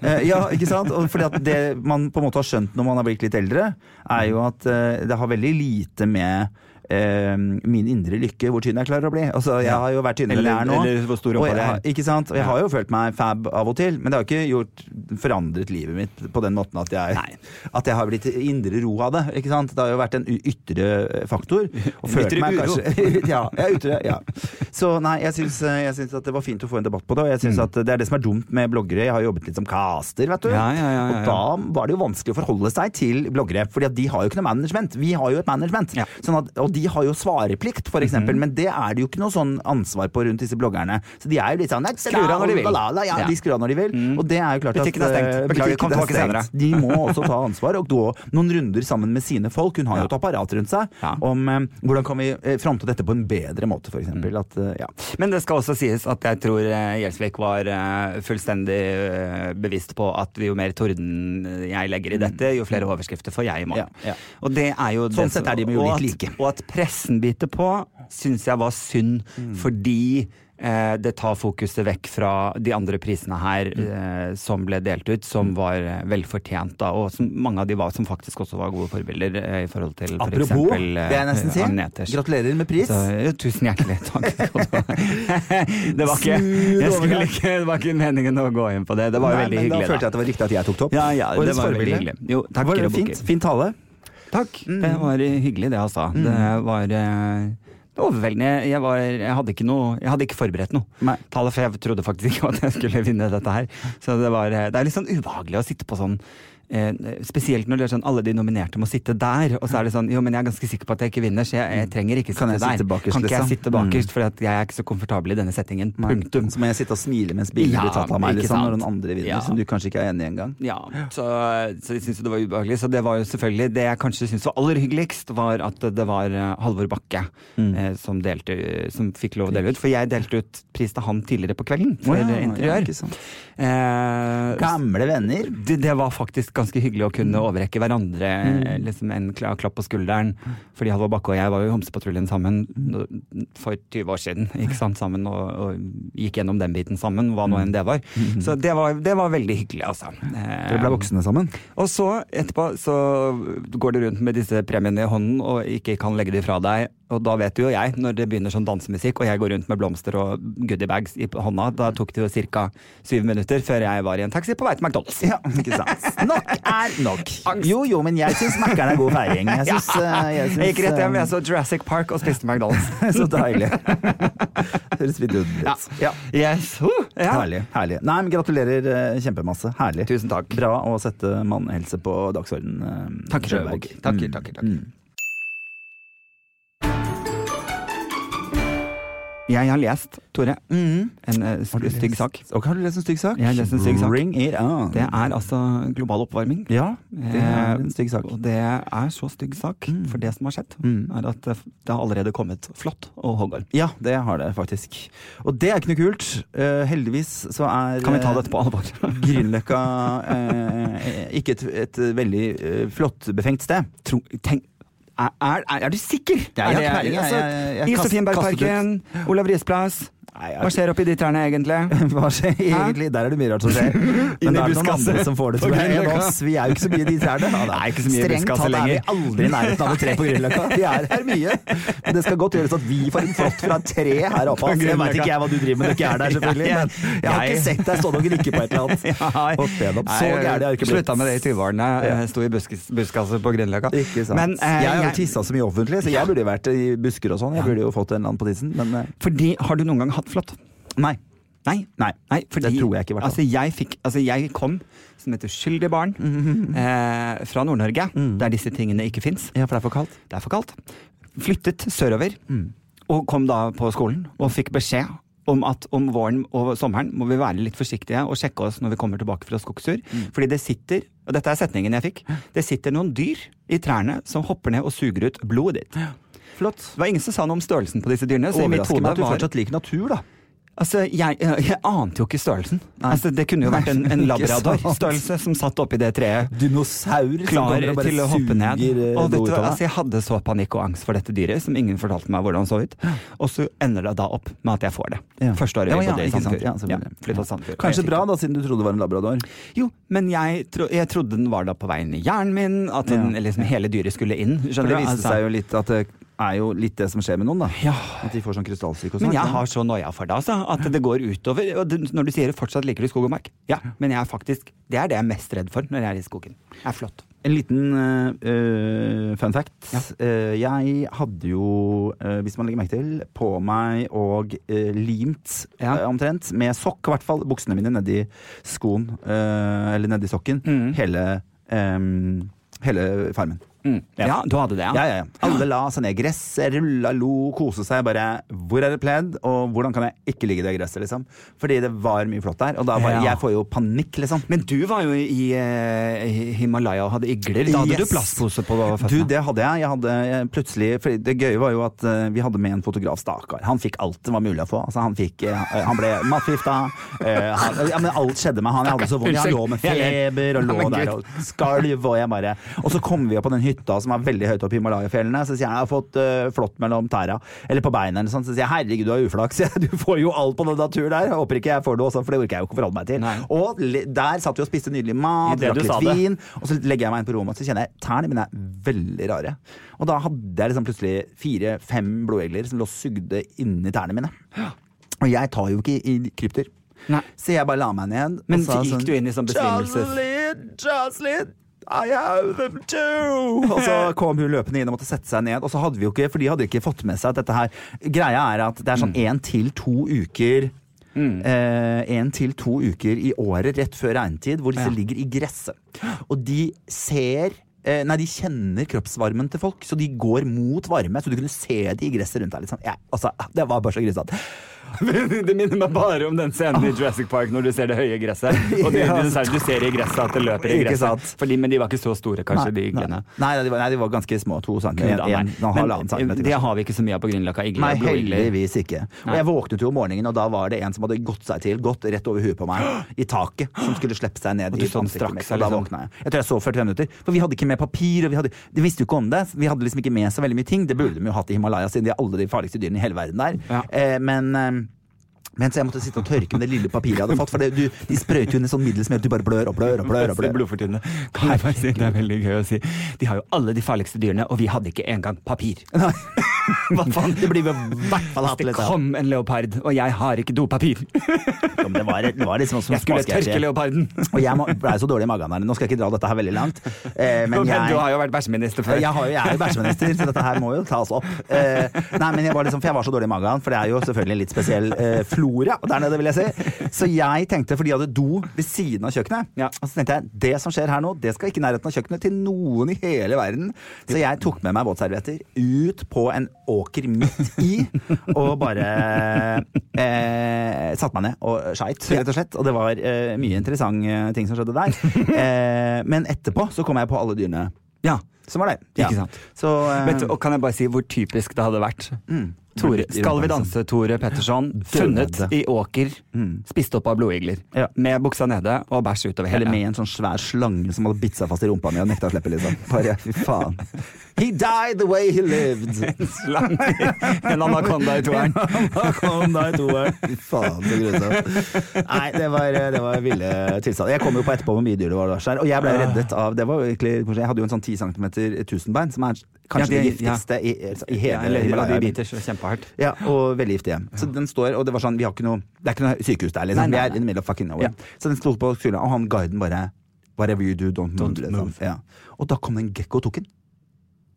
Eh, ja, ikke sant? Og fordi at det man på en måte har skjønt når man har blitt litt eldre, er jo at uh, det har veldig lite med eh, min indre lykke, hvor tynn jeg klarer å bli. Altså, jeg har jo vært tynnere enn jeg er nå. Eller hvor stor rumpa jeg, er. Ikke sant. Og jeg har jo følt meg fab av og til, men det har ikke gjort, forandret livet mitt på den måten at jeg, at jeg har blitt indre ro av det. Ikke sant. Det har jo vært en ytre faktor. Og følt ytre meg uro. kanskje Ja, ytre, ja. Så nei, jeg syns, jeg syns, at det var fint å få en debatt på det, og jeg syns mm. at det er det som er dumt med bloggere. Jeg har jobbet litt som caster, vet du. Ja, ja, ja, og da var det jo vanskelig å forholde seg til bloggere, fordi at de har jo ikke noe management. Vi har jo et management. Sånn at, og de de har jo svareplikt, f.eks., mm -hmm. men det er det jo ikke noe sånn ansvar på rundt disse bloggerne. Så de er jo litt sånn Skrur av når de vil. Ja, de skrur av når de vil. Mm. Og det er jo klart at Butikken er stengt. Eh. De må også ta ansvar, og gå noen runder sammen med sine folk. Hun har jo et apparat rundt seg om um, hvordan kan vi fronte dette på en bedre måte, f.eks. Mm. At, uh, ja. Men det skal også sies at jeg tror Gjelsvik var fullstendig bevisst på at jo mer torden jeg legger i mm. dette, jo flere overskrifter får jeg i morgen. Ja, ja. Og det er jo sånn sett er de jo litt like. Og at pressen biter på syns jeg var synd, fordi eh, det tar fokuset vekk fra de andre prisene her eh, som ble delt ut, som var eh, velfortjent, da, og som mange av de var som faktisk også var gode forbilder eh, i forhold til for Apropos, eksempel eh, vil jeg nesten si. Agneters. Gratulerer med pris. Så, ja, tusen hjertelig takk. det, var ikke, jeg ikke, det var ikke meningen å gå inn på det. Det var Nei, veldig hyggelig. Da følte jeg at det var riktig at jeg tok det opp. Ja, ja, det var veldig hyggelig. Jo, takk, Var det fint? Fin tale. Takk. Det var hyggelig, det, altså. Det var eh, overveldende. Jeg, var, jeg, hadde ikke noe, jeg hadde ikke forberedt noe. Nei. For jeg trodde faktisk ikke at jeg skulle vinne dette her. Så det, var, eh, det er litt sånn ubehagelig å sitte på sånn eh, Spesielt når det er sånn alle de nominerte må sitte der, og så er det sånn Jo, men jeg er ganske sikker på at jeg ikke vinner, så jeg, jeg trenger ikke sitte Kan jeg der. sitte bakerst, kan ikke jeg liksom? sitte bakerst, for jeg er ikke så komfortabel i denne settingen. Punktum. Så må jeg sitte og smile mens bildet Ja, blir tatt av meg liksom, når noen andre vinner, Ja. som du kanskje ikke er enig i engang. Ja, så, så jeg syns jo det var ubehagelig. Så det var jo selvfølgelig Det jeg kanskje syns var aller hyggeligst, var at det var eh, Halvor Bakke Mm. eh, som, delte, som fikk lov å dele ut. For jeg delte ut pris til han tidligere på kvelden, for oh, ja, interiør. Ja. Eh, Gamle venner. det, det var faktisk ganske hyggelig å kunne overrekke hverandre Mm. eh, liksom en kla- klapp på skulderen. Fordi Halvor Bakke og jeg var jo i Homsepatruljen sammen for 20 år siden. Ikke sant, sammen og, og gikk gjennom den biten sammen, hva nå enn det var. Så det var, det var veldig hyggelig, altså. Eh, Mm. Dere ble voksne sammen. og så etterpå så går du rundt med disse premiene i hånden og ikke kan legge de fra deg. Og da vet jo jeg, når det begynner sånn dansemusikk og jeg går rundt med blomster og goodiebags i hånda, da tok det jo ca. syv minutter før jeg var i en taxi på vei til McDonald's. Ja, ikke sant. Nok er nok. Jo, jo, men jeg syns Mækkern er god feiring. Jeg synes, ja. jeg synes, Jeg gikk rett hjem, eh, jeg så Jurassic Park og spiste McDonald's. Så deilig. Høres vidunderlig Ja. ut. Ja. Yes. Uh, ja. Herlig. herlig. Nei, men Gratulerer eh, kjempemasse. Herlig. Tusen takk. Bra å sette mannhelse på dagsordenen. Takk, Sjøberg. Takk, Takker, takker, takker. Mm. Jeg har lest, Tore, Mm. en uh, st- stygg sak. Og har du lest en stygg sak? Jeg har lest en stygg sak. Bring it on. Det er altså global oppvarming. Ja, det er en stygg sak. Og det er så stygg sak, Mm. for det som har skjedd, Mm. er at det det har allerede kommet flått og hoggorm. Ja, det har det faktisk. Og det er ikke noe kult. Uh, heldigvis så er Kan vi ta eh, dette på alvor? Grünerløkka uh, ikke et, et veldig flott befengt sted. Tro, tenk, er, er, er du sikker? Det er, Er det- jeg- altså, jeg- jeg I Sofienbergparken, Olav Ries plass. Nei, jeg- Hva skjer oppi de trærne egentlig? Hva skjer egentlig? Der er det mye rart som skjer. Men det er noen andre som får det, til. enn oss. Vi er jo ikke så mye i de trærne. Ja, Nei, ikke så mye Strengt tatt er vi aldri i nærheten av et tre på Grünerløkka. Vi er her mye. Men det skal godt gjøres at vi får en flott fra et tre her oppe. Altså. Jeg veit ikke jeg hva du driver med når du ikke er der, selvfølgelig. Men jeg har ikke sett deg stå og gnikke på et eller annet. Så Nei, gærent har ikke blitt. Slutta med det i 20-årene. Sto i buskaset på Grünerløkka. Men, eh, jeg har jo tissa så mye offentlig, så jeg burde jo vært i busker og sånn. Jeg burde jo fått en eller annen på tissen, men eh, Fordi, har du noen gang hatt nei. Nei. Nei. Nei, fordi, Det tror jeg ikke, i hvert. Altså, jeg, fikk, altså, jeg kom som et uskyldig barn eh, fra Nord-Norge, Mm. der disse tingene ikke fins. Ja, for det er for kaldt. Det er for kaldt. Flyttet sørover, Mm. og kom da på skolen og fikk beskjed om at om våren og sommeren må vi være litt forsiktige og sjekke oss når vi kommer tilbake fra skogstur. Mm. Fordi det sitter, og dette er setningen jeg fikk, det sitter noen dyr i trærne som hopper ned og suger ut blodet ditt. Flott. Det var ingen som sa noe om størrelsen på disse dyrene. Så i mitt hode at du var fortsatt liker natur, da. Altså, jeg, jeg, ante jo ikke størrelsen. Altså, det kunne jo vært en, en labrador-størrelse som satt oppi det treet. Dinosaur Klar til å hoppe ned. eh, Og vet du, altså, jeg hadde så panikk og angst for dette dyret, som ingen fortalte meg hvordan så ut. Og så ender det da opp med at jeg får det. Ja. Første året Ja, ja, i Sandfjord. Ja, Ja. Og Kanskje bra, da, siden du trodde det var en labrador. Jo, men jeg, tro, jeg trodde den var da på vei inn i hjernen min, at den, liksom, hele dyret skulle inn. Skjønner det viste seg jo litt at det er jo litt det som skjer med noen, da. ja. At de får sånn krystallsyke og sånn. Men jeg har så noia for det, altså. At det går utover. Når du sier det fortsatt liker du skog og mark, ja. Men jeg er faktisk Det er det jeg er mest redd for når jeg er i skogen. Det er flott. En liten øh, fun fact. Ja. Uh, jeg hadde jo, uh, hvis man legger merke til, på meg og limt Ja. omtrent, med sokk i hvert fall, buksene mine nedi skoen, eller nedi sokken, Mm. hele, um, hele farmen. Mm. Ja. du hadde det, ja? Ja, ja, ja. Alle la seg ned i gresset, rulla, lo, kose seg. Bare 'hvor er det pledd', og 'hvordan kan jeg ikke ligge i det gresset', liksom. Fordi det var mye flott der. Og da Ja. jeg får jo panikk, liksom. Men du var jo i, eh, Himalaya og hadde igler. Da hadde Yes. du plastpose på Du, det hadde jeg. jeg hadde plutselig, for Det gøye var jo at eh, vi hadde med en fotograf, Stakar. Han fikk alt det var mulig å få. Altså, han, fikk, eh, han ble matforgifta. eh, ja, men alt skjedde med han. Jeg hadde så vondt. Jeg lå med feber og lå der og skalv. Og jeg bare Og så kom vi opp på den hytta som er veldig høyt oppe i Himalaya-fjellene. Så sier jeg jeg har fått uh, flått mellom tæra, eller på beina eller sånn. Så sier jeg herregud, du har uflaks. Du får jo alt på den naturen der. Jeg håper ikke jeg får det også, for det orker jeg jo ikke å forholde meg til. Nei. Og der satt vi og spiste nydelig mat, drakk litt det. vin, og så legger jeg meg inn på rommet, og så kjenner jeg tærne mine er veldig rare. Og da hadde jeg liksom plutselig fire-fem blodegler som lå sugde inni tærne mine. Og jeg tar jo ikke i krypter. Nei. Så jeg bare la meg ned. Men så gikk du inn i sånn besvimelses- Jocelyn, Jocelyn, I have them too! Og så kom hun løpende inn og måtte sette seg ned. Og så hadde vi jo ikke, for de hadde ikke fått med seg at dette her Greia er at det er Mm. sånn én til to uker eh, En til to uker i året rett før regntid hvor disse Ja. ligger i gresset. Og de ser eh, Nei, de kjenner kroppsvarmen til folk, så de går mot varme. Så du kunne se de i gresset rundt deg. Liksom. Ja, altså, det var bare så grisete. Det minner meg bare om den scenen i Jurassic Park når du ser det høye gresset. Og de, Ja. du, du ser i gresset at det løper i gresset. Fordi, men de var ikke så store, kanskje, de nei, iglene. nei, de var, nei, de var ganske små. To centimeter. En, en, en, halvannen centimeter. det har vi ikke så mye av på Grünerløkka. Nei, heldigvis ikke. Og jeg våknet jo om morgenen, og da var det en som hadde gått seg til, gått rett over huet på meg, i taket, som skulle slippe seg ned Og du i straks mitt. Og da liksom? våkna jeg. Jeg tror jeg så 45 minutter. For vi hadde ikke med papir, og vi hadde, de visste jo ikke om det. Vi hadde liksom ikke med så veldig mye ting. Det burde de jo hatt i Himalaya, siden de er alle de farligste dyrene i hele verden der. Ja. Eh, men men så jeg måtte sitte og tørke med det lille papiret jeg hadde fått. For det, du, de sprøyter jo ned sånn middel som gjør at du bare blør og blør og blør. og blør. Kan jeg bare si, det er veldig gøy å si. De har jo alle de farligste dyrene, og vi hadde ikke engang papir. Hva faen? Det blir hvert fall hatt litt av. kom en leopard, og jeg har ikke dopapir. Det var, det var liksom som Jeg skulle tørke leoparden. Og jeg må- ble så dårlig i magen her. Nå skal jeg ikke dra dette her veldig langt. Eh, men jeg, du har jo vært bæsjeminister før. jeg, har jeg er jo bæsjeminister, så dette her må jo tas opp. Eh, nei, men jeg var liksom, For jeg var så dårlig i magen, for det er jo selvfølgelig litt spesiell eh, flora der nede, vil jeg si. Så jeg tenkte, for de hadde do ved siden av kjøkkenet, Ja. og så tenkte jeg det som skjer her nå, det skal ikke i nærheten av kjøkkenet til noen i hele verden. Så jeg tok med meg våtservietter ut på en åker midt i, og bare eh, satte meg ned og skeit, rett og slett. Og det var eh, mye interessante ting som skjedde der. Eh, men etterpå så kom jeg på alle dyrene Ja, som var der. Ikke sant. Så eh, Vet du, og kan jeg bare si hvor typisk det hadde vært? Tore, skal vi danse, Tore Petterson. Funnet i åker, spist opp av blodigler. Ja. Med buksa nede og bæsj utover Eller hele. med en sånn svær slange som hadde bitt seg fast i rumpa mi og nekta å slippe, liksom. Bare, fy faen. He died the way he lived. en slange. En anakonda i toeren. anakonda i toeren. Fy faen, så grusomt. Nei, det var, det var ville tilstander. Jeg kom jo på etterpå hvor mye dyr det var og jeg ble reddet av Det var egentlig Jeg hadde jo en sånn 10 cm tusenbein, som er kanskje Ja, det- det giftigste i, i hele Ja, eller, og de Himalaya. biter så. Ja, og veldig giftige. Så den står, og det var sånn, vi har ikke noe Det er ikke noe sykehus der, liksom. Nei, nei, Vi er in the middle of fucking nowhere. Ja. Så den sto på skulderen, og han guiden bare Whatever you do, don't, Don't move. Liksom. move. Ja. Og da kom en gekko og tok den.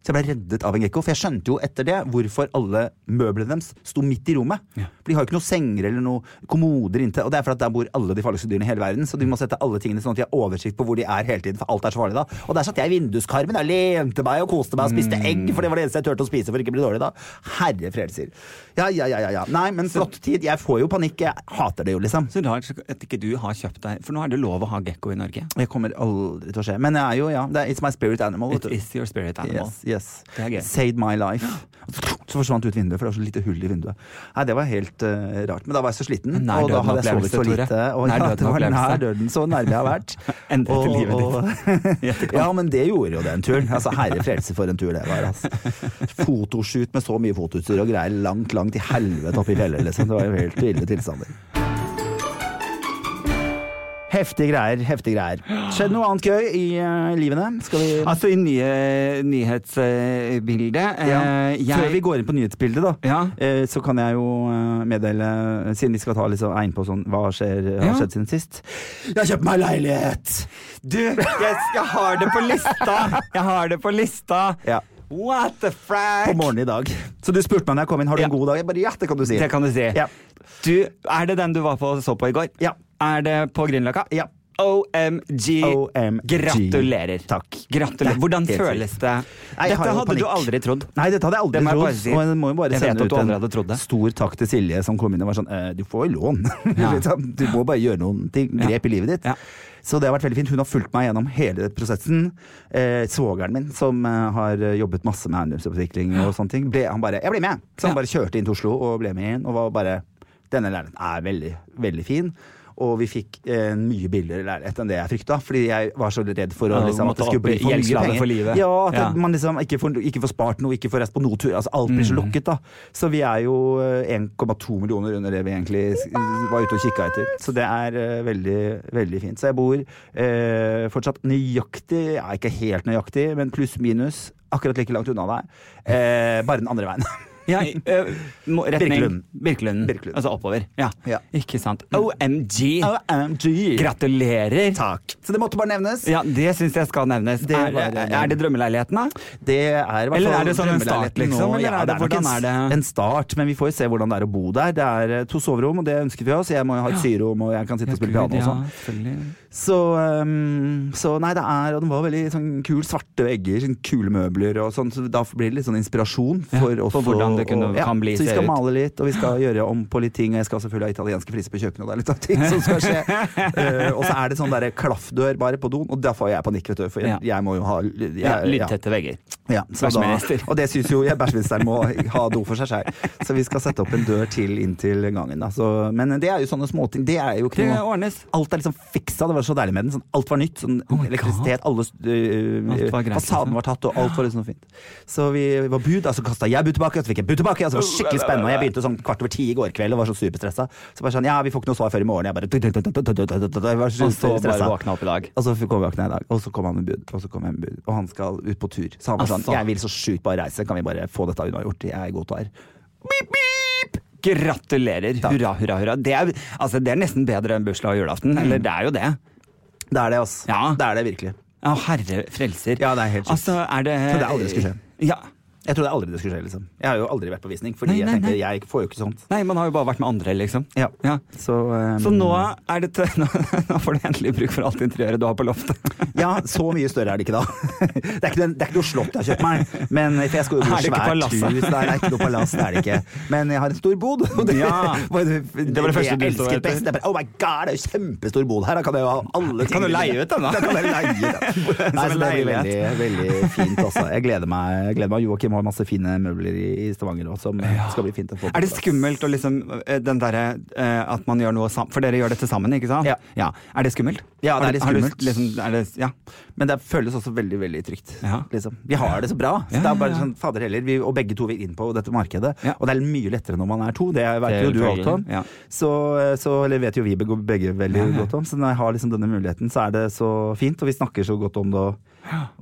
Så jeg ble reddet av en gekko, for jeg skjønte jo etter det hvorfor alle møblene deres sto midt i rommet. Ja. For de har jo ikke noen senger eller noen kommoder inntil, og det er fordi der bor alle de farligste dyrene i hele verden, så de må sette alle tingene sånn at de har oversikt på hvor de er hele tiden, for alt er så farlig da. Og der satt jeg i vinduskarmen og lente meg og koste meg og spiste egg, for det var det eneste jeg turte å spise for ikke å bli dårlig da. Herre frelser. Ja, ja, ja, ja, ja. Nei, men flott tid. Jeg får jo panikk. Jeg hater det jo, liksom. Så rart at ikke du har kjøpt deg For nå er det lov å ha gekko i Norge. Det kommer aldri til å skje. Men jeg er jo, ja, it's my spirit animal. It is your spirit animal. Yes, yes. Er. Saved my life. Så forsvant ut vinduet, for det var så lite hull i vinduet. Nei, Det var helt uh, rart. Men da var jeg så sliten, og da hadde jeg sovet så lite. Og, Nær ja, det var nær døden. Så nærme jeg har vært. Endret til livet ditt. Ja, men det gjorde jo den turen. Altså, Herre frelse for en tur det var. Altså. Fotoshoot med så mye fotoutstyr og greier langt, langt i helvete oppe i fjellet, liksom. Det var jo helt ville tilstander. Heftige greier, heftige greier. Skjedd noe annet gøy i uh, livene? Altså i nye nyhetsbildet ja. uh, jeg, Før vi går inn på nyhetsbildet, da, Ja. uh, så kan jeg jo meddele, siden vi skal ta liksom egn på sånn hva skjer, har Ja. skjedd siden sist Jeg har kjøpt meg leilighet! Du, jeg, jeg har det på lista! Jeg har det på lista! Ja. What the frack? På morgenen i dag. Så du spurte meg når jeg kom inn har du en god dag. Jeg bare ja, det kan du si. Det kan du si. Ja. Du, er det den du var på så på i går? Ja. Er det på Grünerløkka? Ja. OMG. OMG. Gratulerer. Takk. Gratulerer. Hvordan det føles det? Nei, Dette hadde du aldri trodd. Nei, dette hadde jeg aldri Det jeg trodd. si. Jeg må jo bare sende ut trodd en stor takk til Silje som kom inn og var sånn eh, Du får jo lån. Ja. Liksom, du må bare gjøre noen ting, Ja. grep i livet ditt. Ja. Så det har vært veldig fint. Hun har fulgt meg gjennom hele prosessen. Eh, Svogeren min, som eh, har jobbet masse med eiendomsutvikling og sånne ting, ble, han bare 'Jeg blir med!' Så han Ja. bare kjørte inn til Oslo og ble med inn, og var bare 'Denne læreren er veldig, veldig fin'. Og vi fikk en mye billigere leilighet enn det jeg frykta. Fordi jeg var så redd for å, Ja, liksom, at det skulle bli for mye penger. for livet. Ja, at Ja. man liksom ikke får, ikke får spart noe, ikke får reist på noe tur. Altså, alt blir så Mm. lukket, da. Så vi er jo eh, 1,2 millioner under det vi egentlig var ute og kikka etter. Så det er uh, veldig, veldig fint. Så jeg bor uh, fortsatt nøyaktig, ja, ikke helt nøyaktig, men pluss-minus. Akkurat like langt unna deg. Eh, bare den andre veien. Ja, øh, Birkelund. Birkelund. Birkelund. Altså oppover. Ja. Ja. Ikke sant. OMG! OMG! Gratulerer! Takk. Så det måtte bare nevnes. Ja, det syns jeg skal nevnes. Det er, var- er det drømmeleiligheten, da? Det er i Eller er det sånn en start, liksom, nå. eller Ja, er det- det er nok en, er det? en start, men vi får jo se hvordan det er å bo der. Det er eh, to soverom, og det ønsket vi oss. Jeg må jo ha et syrom, og jeg kan sitte og spille piano og sånn. Så, um, så nei, det er Og den var veldig sånn kul, svarte vegger, sånn kule møbler og sånn, så da blir det litt sånn inspirasjon Ja, for for hvordan det kunne- og, ja, kan bli, Så vi skal ut. male litt, og vi skal gjøre om på litt ting, og jeg skal selvfølgelig ha italienske fliser på kjøkkenet, og det er litt av ting som skal skje. uh, og så er det sånn derre klaffdør bare på doen, og da får jeg panikk, vet du, for jeg, Ja. jeg må jo ha jeg. Lydtette vegger. Ja, så da, og det syns jo jeg bæsjministeren må ha do for seg sjøl. Så vi skal sette opp en dør til inn til gangen. Da. Så, men det er jo sånne småting. Det er jo ikke noe ordnes. Alt er liksom fiksa, det var så deilig med den. Sånn, alt var nytt. Sånn, Oh elektrisitet, alle øh, var greit, Fasaden liksom. var tatt, og alt var liksom fint. Så vi var bud, altså kasta jeg bud tilbake, og så fikk jeg bud tilbake. Altså, det var skikkelig spennende. Og jeg begynte sånn kvart over ti i går kveld og var så superstressa. Så bare sånn, ja, vi får ikke noe svar før i morgen. Jeg bare Jeg var så Og så. Og så kom jeg og så med bud. Og så kom jeg med bud. Og han skal ut på tur. Så var sånn. Jeg vil så sjukt bare reise, kan vi bare få dette unnagjort? Jeg er i god tår. Gratulerer. Takk. Hurra, hurra, hurra. Det er, altså, det er nesten bedre enn bursdag og julaften. Eller det er jo det. Det er det, altså. Ja. Det er det virkelig. Ja, herre frelser. Ja, det er helt sjukt. Altså, er det er aldri skulle skje. Ja. Jeg trodde aldri det skulle skje, liksom. Jeg har jo aldri vært på visning, fordi Nei, nei, jeg tenkte nei. jeg får jo ikke sånt. Nei, man har jo bare vært med andre, liksom. Ja. Ja. Så, um, Så nå er det nå, nå får du endelig bruk for alt interiøret du har på loftet. Ja, så mye større er det ikke da. Det er ikke, det er ikke noe slott jeg har kjøpt meg. Men, for jeg skal jo bo i svært hus. Der, det er ikke noe palass, det er det ikke. Men jeg har en stor bod. Det, Ja. var det, Det var det første du så etter. er bare, oh my god, det er jo kjempestor bod her. Da kan jeg jo ha alle ting. Kan du leie ut den, da? Da kan jeg leie ut den. Nei, så det blir veldig, veldig fint, altså. Jeg gleder meg. Jeg gleder meg. Joakim har masse fine møbler i, i Stavanger òg, som skal bli fint å få på Er det skummelt å liksom eh, den derre eh, at man gjør noe sammen For dere gjør dette sammen, ikke sant? Ja. Er det skummelt? Ja, det er litt skummelt. du liksom, er det, ja. Men det føles også veldig veldig trygt. Ja. Liksom. Vi har det så bra. Så Ja, det er bare ja, ja. sånn, fader heller, vi, Og begge to vil inn på dette markedet. Ja. Og det er mye lettere når man er to. Det vet jo du alt om. ja. Så, så eller vet jo vi begge, veldig Ja, ja. godt om. Så når jeg har liksom denne muligheten, så er det så fint. Og vi snakker så godt om det. Og,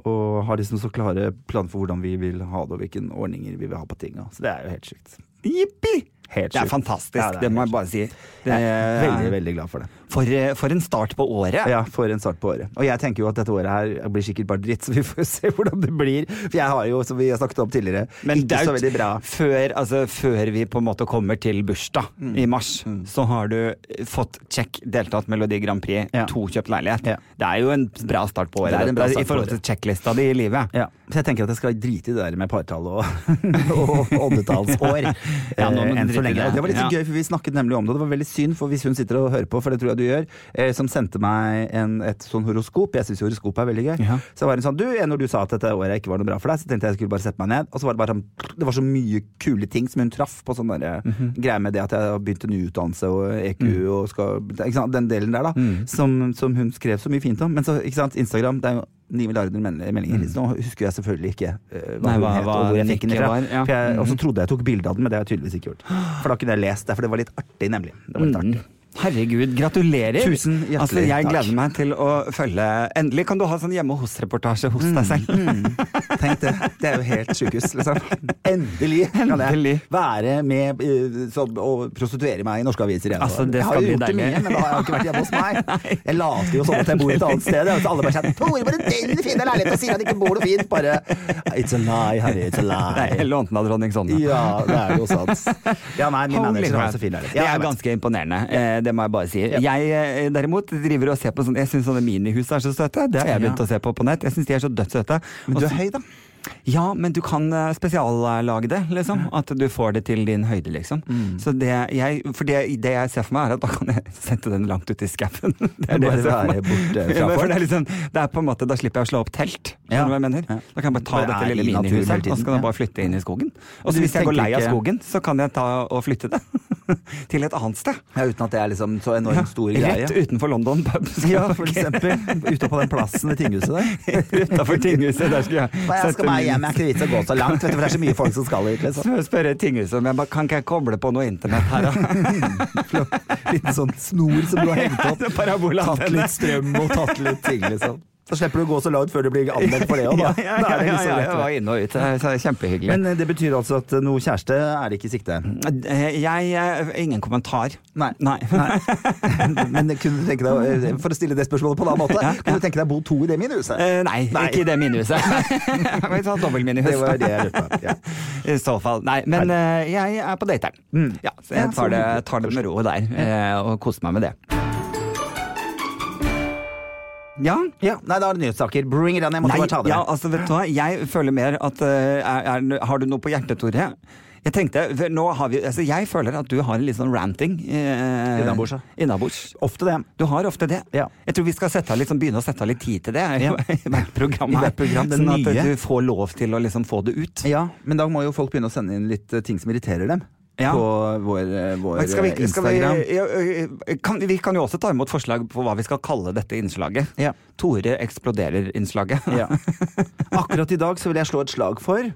og har liksom så klare planer for hvordan vi vil ha det, og hvilke ordninger vi vil ha på ting. Så det er jo helt sjukt. Jippi! Helt Det er fantastisk, Ja, det, må jeg bare si. Det, Jeg er veldig, veldig glad for det. For, eh, for en start på året. Ja, for en start på året. Og jeg tenker jo at dette året her blir sikkert bare dritt, så vi får se hvordan det blir. For jeg har jo, som vi har snakket om tidligere, Men ikke så veldig bra. Før, altså, før vi på en måte kommer til bursdag Mm. i mars, så har du fått check deltatt Melodi Grand Prix, Ja. to kjøpt leilighet. Ja. Det er jo en bra start på året. Det er en bra start I forhold til checklista di i livet. Ja, så jeg tenker at jeg skal drite i det der med partall og, og oddetallsår Ja, nå eh, du enn så lenge. det. Det var litt gøy, for vi snakket nemlig om det. Det var veldig synd, for hvis hun sitter og hører på, for det tror jeg du gjør, eh, som sendte meg en, et sånn horoskop. Jeg syns horoskop er veldig gøy. Ja. Så var det sånn, du, når du sa at dette året ikke var noe bra for deg, så tenkte jeg jeg skulle bare sette meg ned. Og så var det bare sånn, det var så mye kule ting som hun traff på sånne der, -hmm. greier med det at jeg har begynt en ny utdannelse og EQ Mm. og skal ikke sant, Den delen der, da. Som, som hun skrev så mye fint om. Men så, ikke sant, Instagram, det er jo 9 milliarder meldinger. Mm. nå husker jeg selvfølgelig ikke uh, hva Nei, hun het hva og hvor jeg fikk den fra. var, ja. Jeg, Og så Mhm. trodde jeg tok bilde av den, men det har jeg tydeligvis ikke gjort. For da kunne jeg lest det, for det var litt artig, nemlig. Det var litt Mm. artig. Herregud, gratulerer! Tusen hjertelig altså, jeg takk. gleder meg til å følge Endelig kan du ha sånn hjemme hos-reportasje hos deg selv. Mm. Tenk det. Det er jo helt sjukehus, liksom. Endelig kan jeg være med så, og prostituere meg i norske aviser igjen. Altså, det jeg har jo gjort det mye, men da har jeg ikke vært hjemme hos meg. Jeg later jo sånn at jeg bor et annet sted. Så alle bare sier 'Tore, bare den fine leiligheten', sier at ikke bor noe fint. Bare It's a lie, Harry. It's a Nei, lie. jeg lånte den av dronning Sonja. Ja, det er jo sant. Ja, nei, min manager har så fin leilighet. Det er ganske imponerende, eh, det må jeg bare si. Ja. Jeg eh, derimot driver og ser på sånn Jeg syns sånne minihus er så søte. Det har jeg begynt å se på på nett. Jeg syns de er så dødssøte. Men du er høy, da. Ja, men du kan eh, spesiallage det, liksom. At du får det til din høyde, liksom. Mm. Så det jeg For det, det jeg ser for meg, er at da kan jeg sette den langt ut i skauen. Det er det jeg ser for meg. borte Ja, for det, er liksom, det er på en måte Da slipper jeg å slå opp telt. Ja. Da kan jeg bare ta Bare dette lille minihuset, og så kan jeg bare flytte inn i skogen. Og hvis jeg går lei av skogen, så kan jeg ta og flytte det. til et annet sted. Ja, uten at det er liksom så enormt stor greie. Rett utenfor London pub. Ja, for eksempel. Ute på den plassen ved tinghuset der. Utafor tinghuset. Der skulle jeg Jeg skal bare hjem, jeg har ikke vits å gå så langt, vet du, for det er så mye folk som skal hit. Liksom. Så spørre tinghuset om jeg bare kan ikke jeg koble på noe internett her, da? Liten sånn snor som du har hengt opp. Tatt litt strøm og tatt litt ting, liksom. Så slipper du å gå så langt før du blir anmeldt for det òg, da. ja, ja, ja, liksom ja, jeg var inne og ut. Det er Kjempehyggelig. Men eh, det betyr altså at noe kjæreste er det ikke i sikte? Eh, jeg eh, Ingen kommentar. Nei. Nei. Men kunne du tenke deg, eh, for å stille det spørsmålet på en annen måte, kunne du tenke deg å bo to i det minihuset? Eh, nei, ikke i det minihuset. Vi tar ta dobbeltminihus. Det var det jeg lurte på. Ja. I så fall. Nei, men eh, jeg er på dateren. Mm. Ja, så jeg tar det, tar det med ro der, eh, og koser meg med det. Ja. Ja, nei, da er det nyhetssaker. Bring it on, jeg måtte Nei, bare ta det ja, altså, vet du hva? Jeg føler mer at uh, er, er, Har du noe på hjertet, Tore? Jeg tenkte, nå har vi, altså jeg føler at du har en litt sånn ranting. Eh, Innabords. Innabords. Ofte det. Du har ofte det. Ja. Jeg tror vi skal sette, liksom, begynne å sette av litt tid til det Ja. i hvert program. I hvert program, det sånn at du får lov til å liksom få det ut. Ja, men da må jo folk begynne å sende inn litt eh, ting som irriterer dem. Ja. På vår, eh, vår skal vi, skal vi, Instagram. ja, kan, vi kan jo også ta imot forslag på hva vi skal kalle dette innslaget. Ja. Tore eksploderer-innslaget. Ja. Akkurat i dag så vil jeg slå et slag for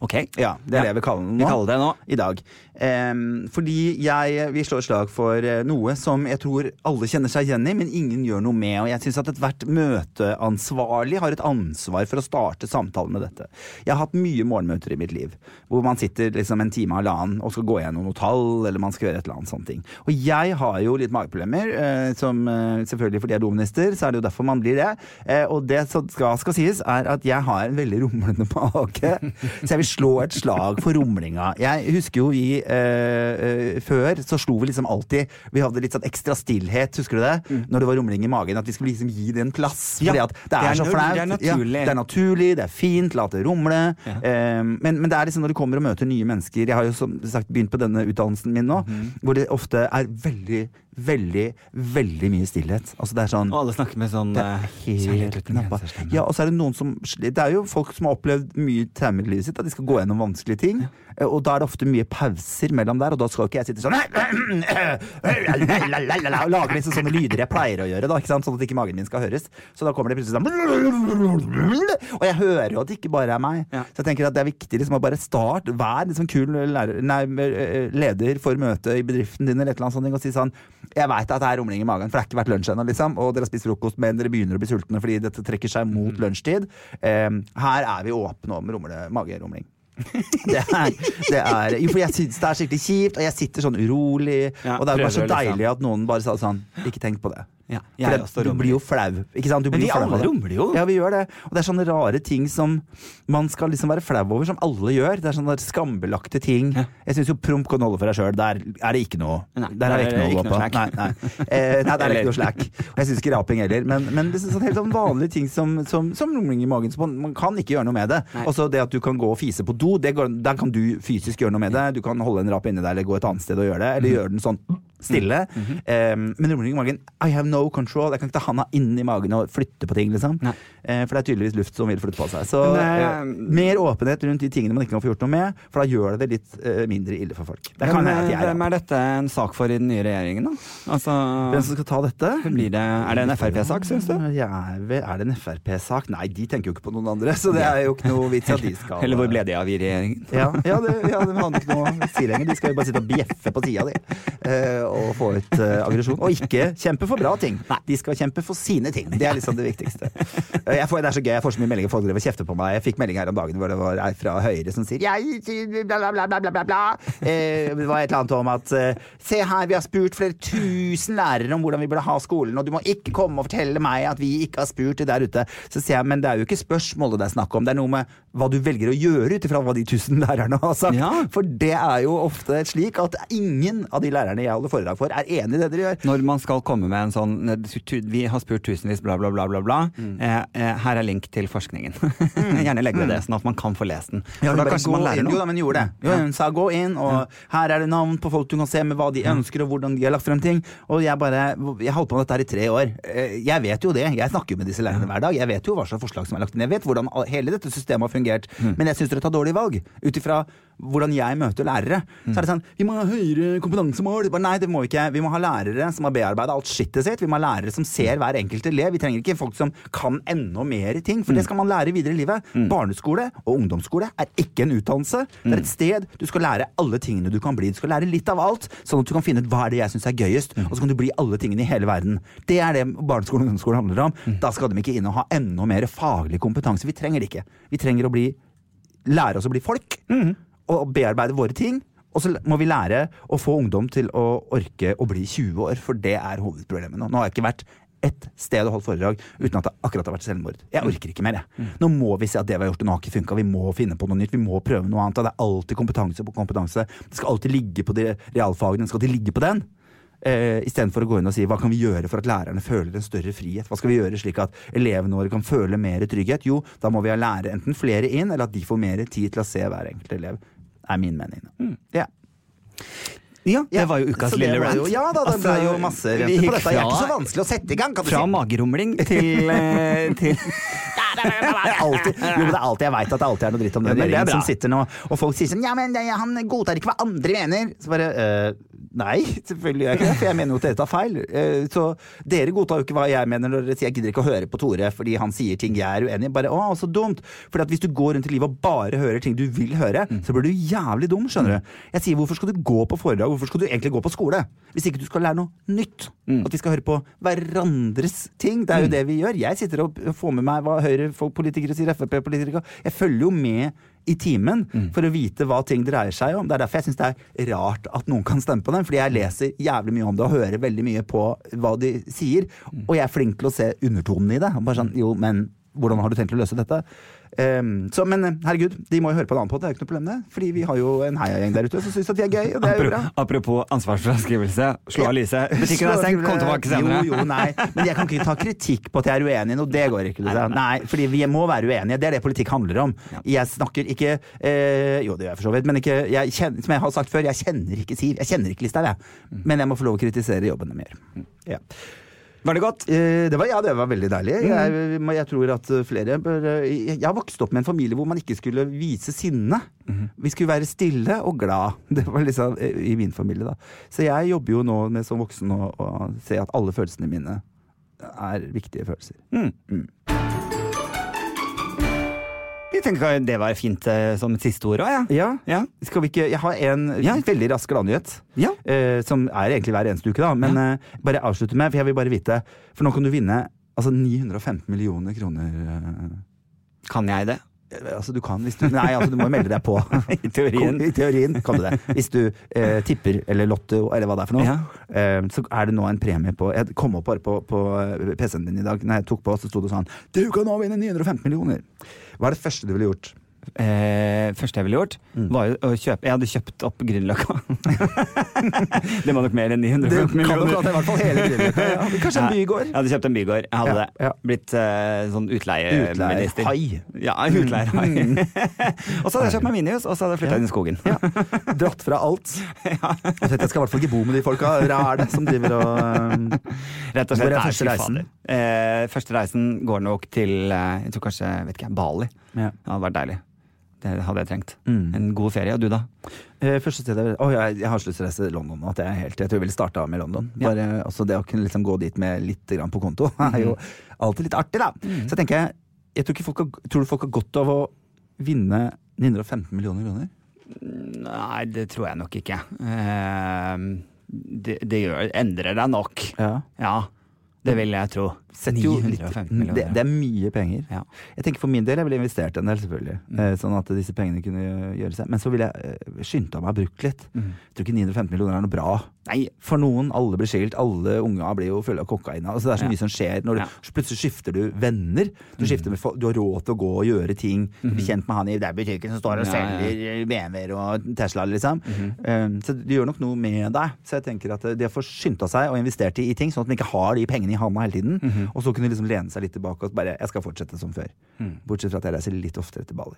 Ok, Ja, det er det jeg vil kalle det nå. vi kaller det nå. I dag. Um, fordi jeg vil slå et slag for eh, noe som jeg tror alle kjenner seg igjen i, men ingen gjør noe med. Og jeg syns at ethvert møteansvarlig har et ansvar for å starte samtalen med dette. Jeg har hatt mye morgenmøter i mitt liv, hvor man sitter liksom en time eller annen og skal gå gjennom noe tall, eller man skal gjøre et eller annet sånt ting. Og jeg har jo litt mageproblemer, uh, som uh, selvfølgelig fordi jeg er dominister, så er det jo derfor man blir det. Uh, og det som skal, skal sies, er at jeg har en veldig rumlende mage, så jeg vil slå et slag for rumlinga. Jeg husker jo vi eh, eh, før så slo vi liksom alltid Vi hadde litt sånn ekstra stillhet, husker du det? Når det var rumling i magen, at vi skulle liksom gi det en plass. Ja, det er, det er så flaut. det er naturlig. Ja, det er naturlig, det er fint, la det rumle. Ja. Eh, men, men det er liksom når du kommer og møter nye mennesker Jeg har jo som sagt begynt på denne utdannelsen min nå, mm. hvor det ofte er veldig, veldig, veldig mye stillhet. Altså det er sånn Og alle snakker med sånn eh, helt Ja, og så er det noen som Det er jo folk som har opplevd mye traumer i livet sitt, at de skal gå gjennom vanskelige ting. Eh, Og da er det ofte mye pauser mellom der, og da skal jo ikke jeg sitte sånn Og lage liksom sånne lyder jeg pleier å gjøre, da, ikke sant? sånn at ikke magen min skal høres. Så da kommer det plutselig sånn Og jeg hører jo at det ikke bare er meg. Ja. Så jeg tenker at det er viktig liksom å bare starte, vær liksom kul lærer, nei, eh, leder for møte i bedriften din eller et eller annet sånt, og si sånn Jeg veit at det er rumling i magen, for det har ikke vært lunsj ennå, liksom, og dere har spist frokost, men dere begynner å bli sultne fordi dette trekker seg mot lunsjtid. Um, her er vi åpne om rumle, magerumling. Det er, det er Jo, for jeg syns det er skikkelig kjipt, og jeg sitter sånn urolig, Ja, og det er bare så liksom. deilig at noen bare sa sånn Ikke tenk på det. Ja, For det, også du blir jo flau. Ikke sant? Du Men vi flau alle rumler jo. Ja, vi gjør det. Og det er sånne rare ting som man skal liksom være flau over, som alle gjør. Det er sånne skambelagte ting. Ja. Jeg syns jo promp kan holde for deg sjøl. Der er det ikke noe. Nei, der er det ikke noe å gå på. Nei, nei. Eh, nei, der er det ikke noe slack. Og jeg syns ikke raping heller. Men, men det er sånn helt sånn vanlige ting som, som, som rumling i magen. Man, man kan ikke gjøre noe med det. Og så det at du kan gå og fise på do, det går, der kan du fysisk gjøre noe med det. Du kan holde en rap inni deg eller gå et annet sted og gjøre det. Eller Eller gjøre den sånn stille. Eh, men rumling i magen I have no control. Jeg kan ikke ta handa inni magen og flytte på ting, liksom. Eh, for det er tydeligvis luft som vil flytte på seg. Så eh, mer åpenhet rundt de tingene man ikke kan få gjort noe med, for da gjør det det litt eh, mindre ille for folk. Det kan at eh, jeg Hvem er er dette en sak for i den nye regjeringen, da? Altså, Hvem som skal ta dette? blir det, er det en Frp-sak, syns du? Ja, er det en Frp-sak? Nei, de tenker jo ikke på noen andre, så det er jo ikke noe vits at de skal Eller hvor ble de av i regjeringen? Ja, ja, det, ja, det handler ikke noe å si lenger. De skal jo bare sitte og bjeffe på sida di eh, og få ut uh, aggresjon. Og ikke kjempe for bra ting. Nei. De skal kjempe for sine ting. Det er liksom det viktigste. Eh, Jeg får, det er så gøy, jeg får så mye meldinger. Folk driver og kjefter på meg. Jeg fikk melding her om dagen hvor det var ei fra Høyre som sier jeg, bla, bla, bla, bla, bla. Eh, Det var et eller annet om at eh, Se her, vi har spurt flere tusen lærere om hvordan vi burde ha skolen, og du må ikke komme og fortelle meg at vi ikke har spurt det der ute. Så sier jeg, men det er jo ikke spørsmålet det er snakk om, det er noe med hva du velger å gjøre ut ifra hva de tusen lærerne har sagt. Ja. For det er jo ofte slik at ingen av de lærerne jeg holder foredrag for, er enig i det dere gjør. Når man skal komme med en sånn Vi har spurt tusenvis, bla, bla, bla, bla, bla. Mm. Eh, eh, her er link til forskningen. Gjerne legg ved det, sånn at man kan få lest den. Ja, For da kanskje man lærer inn. Jo da, men gjorde det. Jo, hun sa gå inn, og her er det navn på folk du kan se med hva de ønsker, og hvordan de har lagt frem ting. Og jeg bare Jeg holdt på med dette her i tre år. Eh, Jeg vet jo det. Jeg snakker jo med disse lærerne hver dag. Jeg vet jo hva slags forslag som er lagt inn. Jeg vet hvordan hele dette systemet har fungert. Men jeg syns dere tar dårlige valg. Ut ifra hvordan jeg møter lærere. Så er det sånn Vi må ha høyere kompetansemål. Bare, Nei, det må vi ikke. Vi må ha lærere som har bearbeida alt skittet sitt. Vi må ha lærere som ser hver enkelt elev. Vi trenger ikke folk som kan enda mer ting, for det skal man lære videre i livet. Barneskole og ungdomsskole er ikke en utdannelse. Det er et sted du skal lære alle tingene du kan bli. Du skal lære litt av alt, sånn at du kan finne ut hva er det jeg syns er gøyest, og så kan du bli alle tingene i hele verden. Det er det barneskole og ungdomsskole handler om. Da skal de ikke inn og ha enda mer faglig kompetanse. Vi trenger det ikke. Vi trenger å bli lære oss å bli folk og bearbeide våre ting. Og så må vi lære å få ungdom til å orke å bli 20 år, for det er hovedproblemet nå. Nå har jeg ikke vært ett sted og holdt foredrag uten at det akkurat har vært selvmord. Jeg orker ikke mer, jeg. Nå må vi se at det vi har gjort, nå har ikke funka. Vi må finne på noe nytt. Vi må prøve noe annet. Det er alltid kompetanse på kompetanse. Det skal alltid ligge på de realfagene. Det skal alltid ligge på den. Eh, Istedenfor å gå inn og si hva kan vi gjøre for at lærerne føler en større frihet? Hva skal vi gjøre slik at elevene våre kan føle mer trygghet? Jo, da må vi ha lære enten flere inn, eller at de får mer tid til å se hver enkelt elev. Er min mening. Ja. Ja, det var jo ukas lille rant. Ja da, det Altså, ble jo masse vi på dette. Det er ikke så vanskelig å sette i gang, kan du Fra si. magerumling til, eh, til alltid, jo, men det er alltid, jeg veit at det alltid er noe dritt om den er regjeringen som sitter nå, og folk sier sånn Ja, men han godtar ikke hva andre mener. Så bare eh, Nei, selvfølgelig gjør jeg ikke det, for jeg mener jo at dere tar feil. Eh, så dere godtar jo ikke hva jeg mener når dere sier jeg gidder ikke å høre på Tore fordi han sier ting jeg er uenig i. Bare å, så dumt. For hvis du går rundt i livet og bare hører ting du vil høre, så blir du jævlig dum, skjønner du. Jeg sier hvorfor skal du gå på foredrag, hvorfor skal du egentlig gå på skole? Hvis ikke du skal lære noe nytt. At vi skal høre på hverandres ting. Det er jo det vi gjør. Jeg sitter og får med meg hva Høyre-politikere sier, Frp-politikere Jeg følger jo med i timen for å vite hva ting dreier seg om. Det er derfor jeg syns det er rart at noen kan stemme på dem. Fordi jeg leser jævlig mye om det og hører veldig mye på hva de sier. Og jeg er flink til å se undertonen i det. Bare sånn, jo, men hvordan har du tenkt å løse dette? Um, så, men eh, herregud, de må jo høre på en annen podkast, det er jo ikke noe problem det. Fordi vi har jo en heiagjeng der ute som syns at de er gøy, og det er jo bra. Apropos ansvarsfraskrivelse. Slå av lyset. Butikken er stengt, kom tilbake senere. Jo, jo, nei. Men jeg kan ikke ta kritikk på at jeg er uenig i noe. Det går ikke. Liksom. Nei, fordi vi må være uenige. Det er det politikk handler om. Jeg snakker ikke eh, Jo, det gjør jeg for så vidt, men ikke jeg kjenner, Som jeg har sagt før, jeg kjenner ikke Siv. Jeg kjenner ikke Listhaug, jeg. Men jeg må få lov å kritisere jobbene mer. Ja. Var det godt? Eh, Det var, ja, det var veldig deilig. Jeg, jeg tror at flere bør eh, Jeg har vokst opp med en familie hvor man ikke skulle vise sinne. Vi skulle være stille og glad. Det var liksom eh, i min familie, da. Så jeg jobber jo nå med som voksen å se at alle følelsene mine er viktige følelser. Jeg tenker det var fint eh, som et siste ord òg, ja. Ja. Ja. Skal vi ikke Jeg har en Ja. veldig rask gladnyhet. Ja. Uh, som er egentlig hver eneste uke, da. Men uh, bare avslutte med, for jeg vil bare vite For nå kan du vinne altså 915 millioner kroner. eh, Kan jeg det? Altså, du kan hvis du Nei, altså, du må jo melde deg på. I teorien. I teorien kan du det. Hvis du eh, tipper eller lotto eller hva det er for noe, Ja. eh, så er det nå en premie på Jeg kom opp bare på, på eh, PC-en din i dag. Når jeg tok på, så sto det sånn Du kan nå vinne 915 millioner! Hva er det første du ville gjort? Eh, første jeg ville gjort, var å kjøpe Jeg hadde kjøpt opp Grünerløkka. det var nok mer enn 900 Det kan nok prate i hvert fall hele Grünerløkka. Ja, kanskje en bygård? Jeg hadde kjøpt en bygård. Jeg hadde Ja, ja. Blitt eh, sånn utleieminister. Utleierhai. Ja, utleierhai. og så hadde jeg kjøpt meg minihus, og så hadde jeg flytta inn i skogen. Dratt fra alt. Og tenkte jeg skal i hvert fall ikke bo med de folka det som driver og um, Rett og Hvor det er første reisen? Eh, første reisen går nok til eh, Jeg tror kanskje vet ikke, Bali. Ja. Det hadde vært deilig. Det hadde jeg trengt. Mm. En god ferie. Og du, da? Eh, Første stedet Å, jeg, jeg har lyst til å reise til London. At jeg, helt, jeg tror jeg ville starta med London. Ja. Bare, også det å kunne liksom gå dit med litt grann på konto er jo alltid litt artig, da. Så jeg tenker jeg, tror, folk har, tror du folk har godt av å vinne 915 millioner kroner? Nei, det tror jeg nok ikke. Eh, det, det gjør, endrer deg nok. Ja. Ja, det vil jeg tro. Setter jo litt, det, millioner. det er mye penger. Ja. Jeg tenker For min del, jeg ville investert en del, selvfølgelig. Mm. Sånn at disse pengene kunne gjøre seg. Men så ville jeg skyndt skynda meg å brukt litt. Jeg tror ikke 915 millioner er noe bra. Nei, For noen, alle blir skilt, alle unga blir jo fulle av kokain. Altså, det er så Ja. mye som skjer. Når du, Ja. plutselig skifter du venner. Du, skifter med, du har råd til å gå og gjøre ting. Du blir kjent med han i den butikken som står og selger BMW-er og Tesla, liksom. Um, så det gjør nok noe med deg. Så jeg tenker at det å få skynda seg og investert i, i ting, sånn at man ikke har de pengene i handa hele tiden, Og så kunne de liksom lene seg litt tilbake og bare Jeg skal fortsette som før. Bortsett fra at jeg reiser litt oftere til Bali.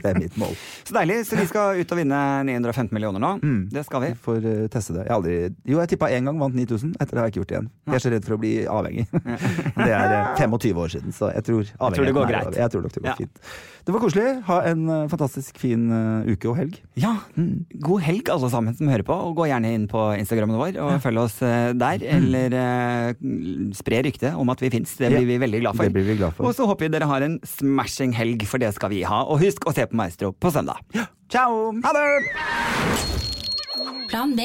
det er mitt mål. Så deilig. Så vi skal ut og vinne 915 millioner nå. Det skal vi. Får uh, teste det. Jeg aldri Jo, jeg tippa én gang, vant 9000. Etter det har jeg ikke gjort det igjen. Jeg er så redd for å bli avhengig. det er uh, 25 år siden, så jeg tror tror det går greit. Jeg tror nok det går Ja. fint. Det var koselig. Ha en uh, fantastisk fin eh, uke og helg. Ja, god helg alle sammen som hører på, og gå gjerne inn på Instagrammen vår og følg oss eh, der, eller eh, spre ryktet om at vi fins. Det blir Ja, vi veldig glad for. det blir vi glad for. Og så håper vi dere har en smashing helg, for det skal vi ha. Og husk å se på Maestro på søndag. Ciao! Ha det! Plan B.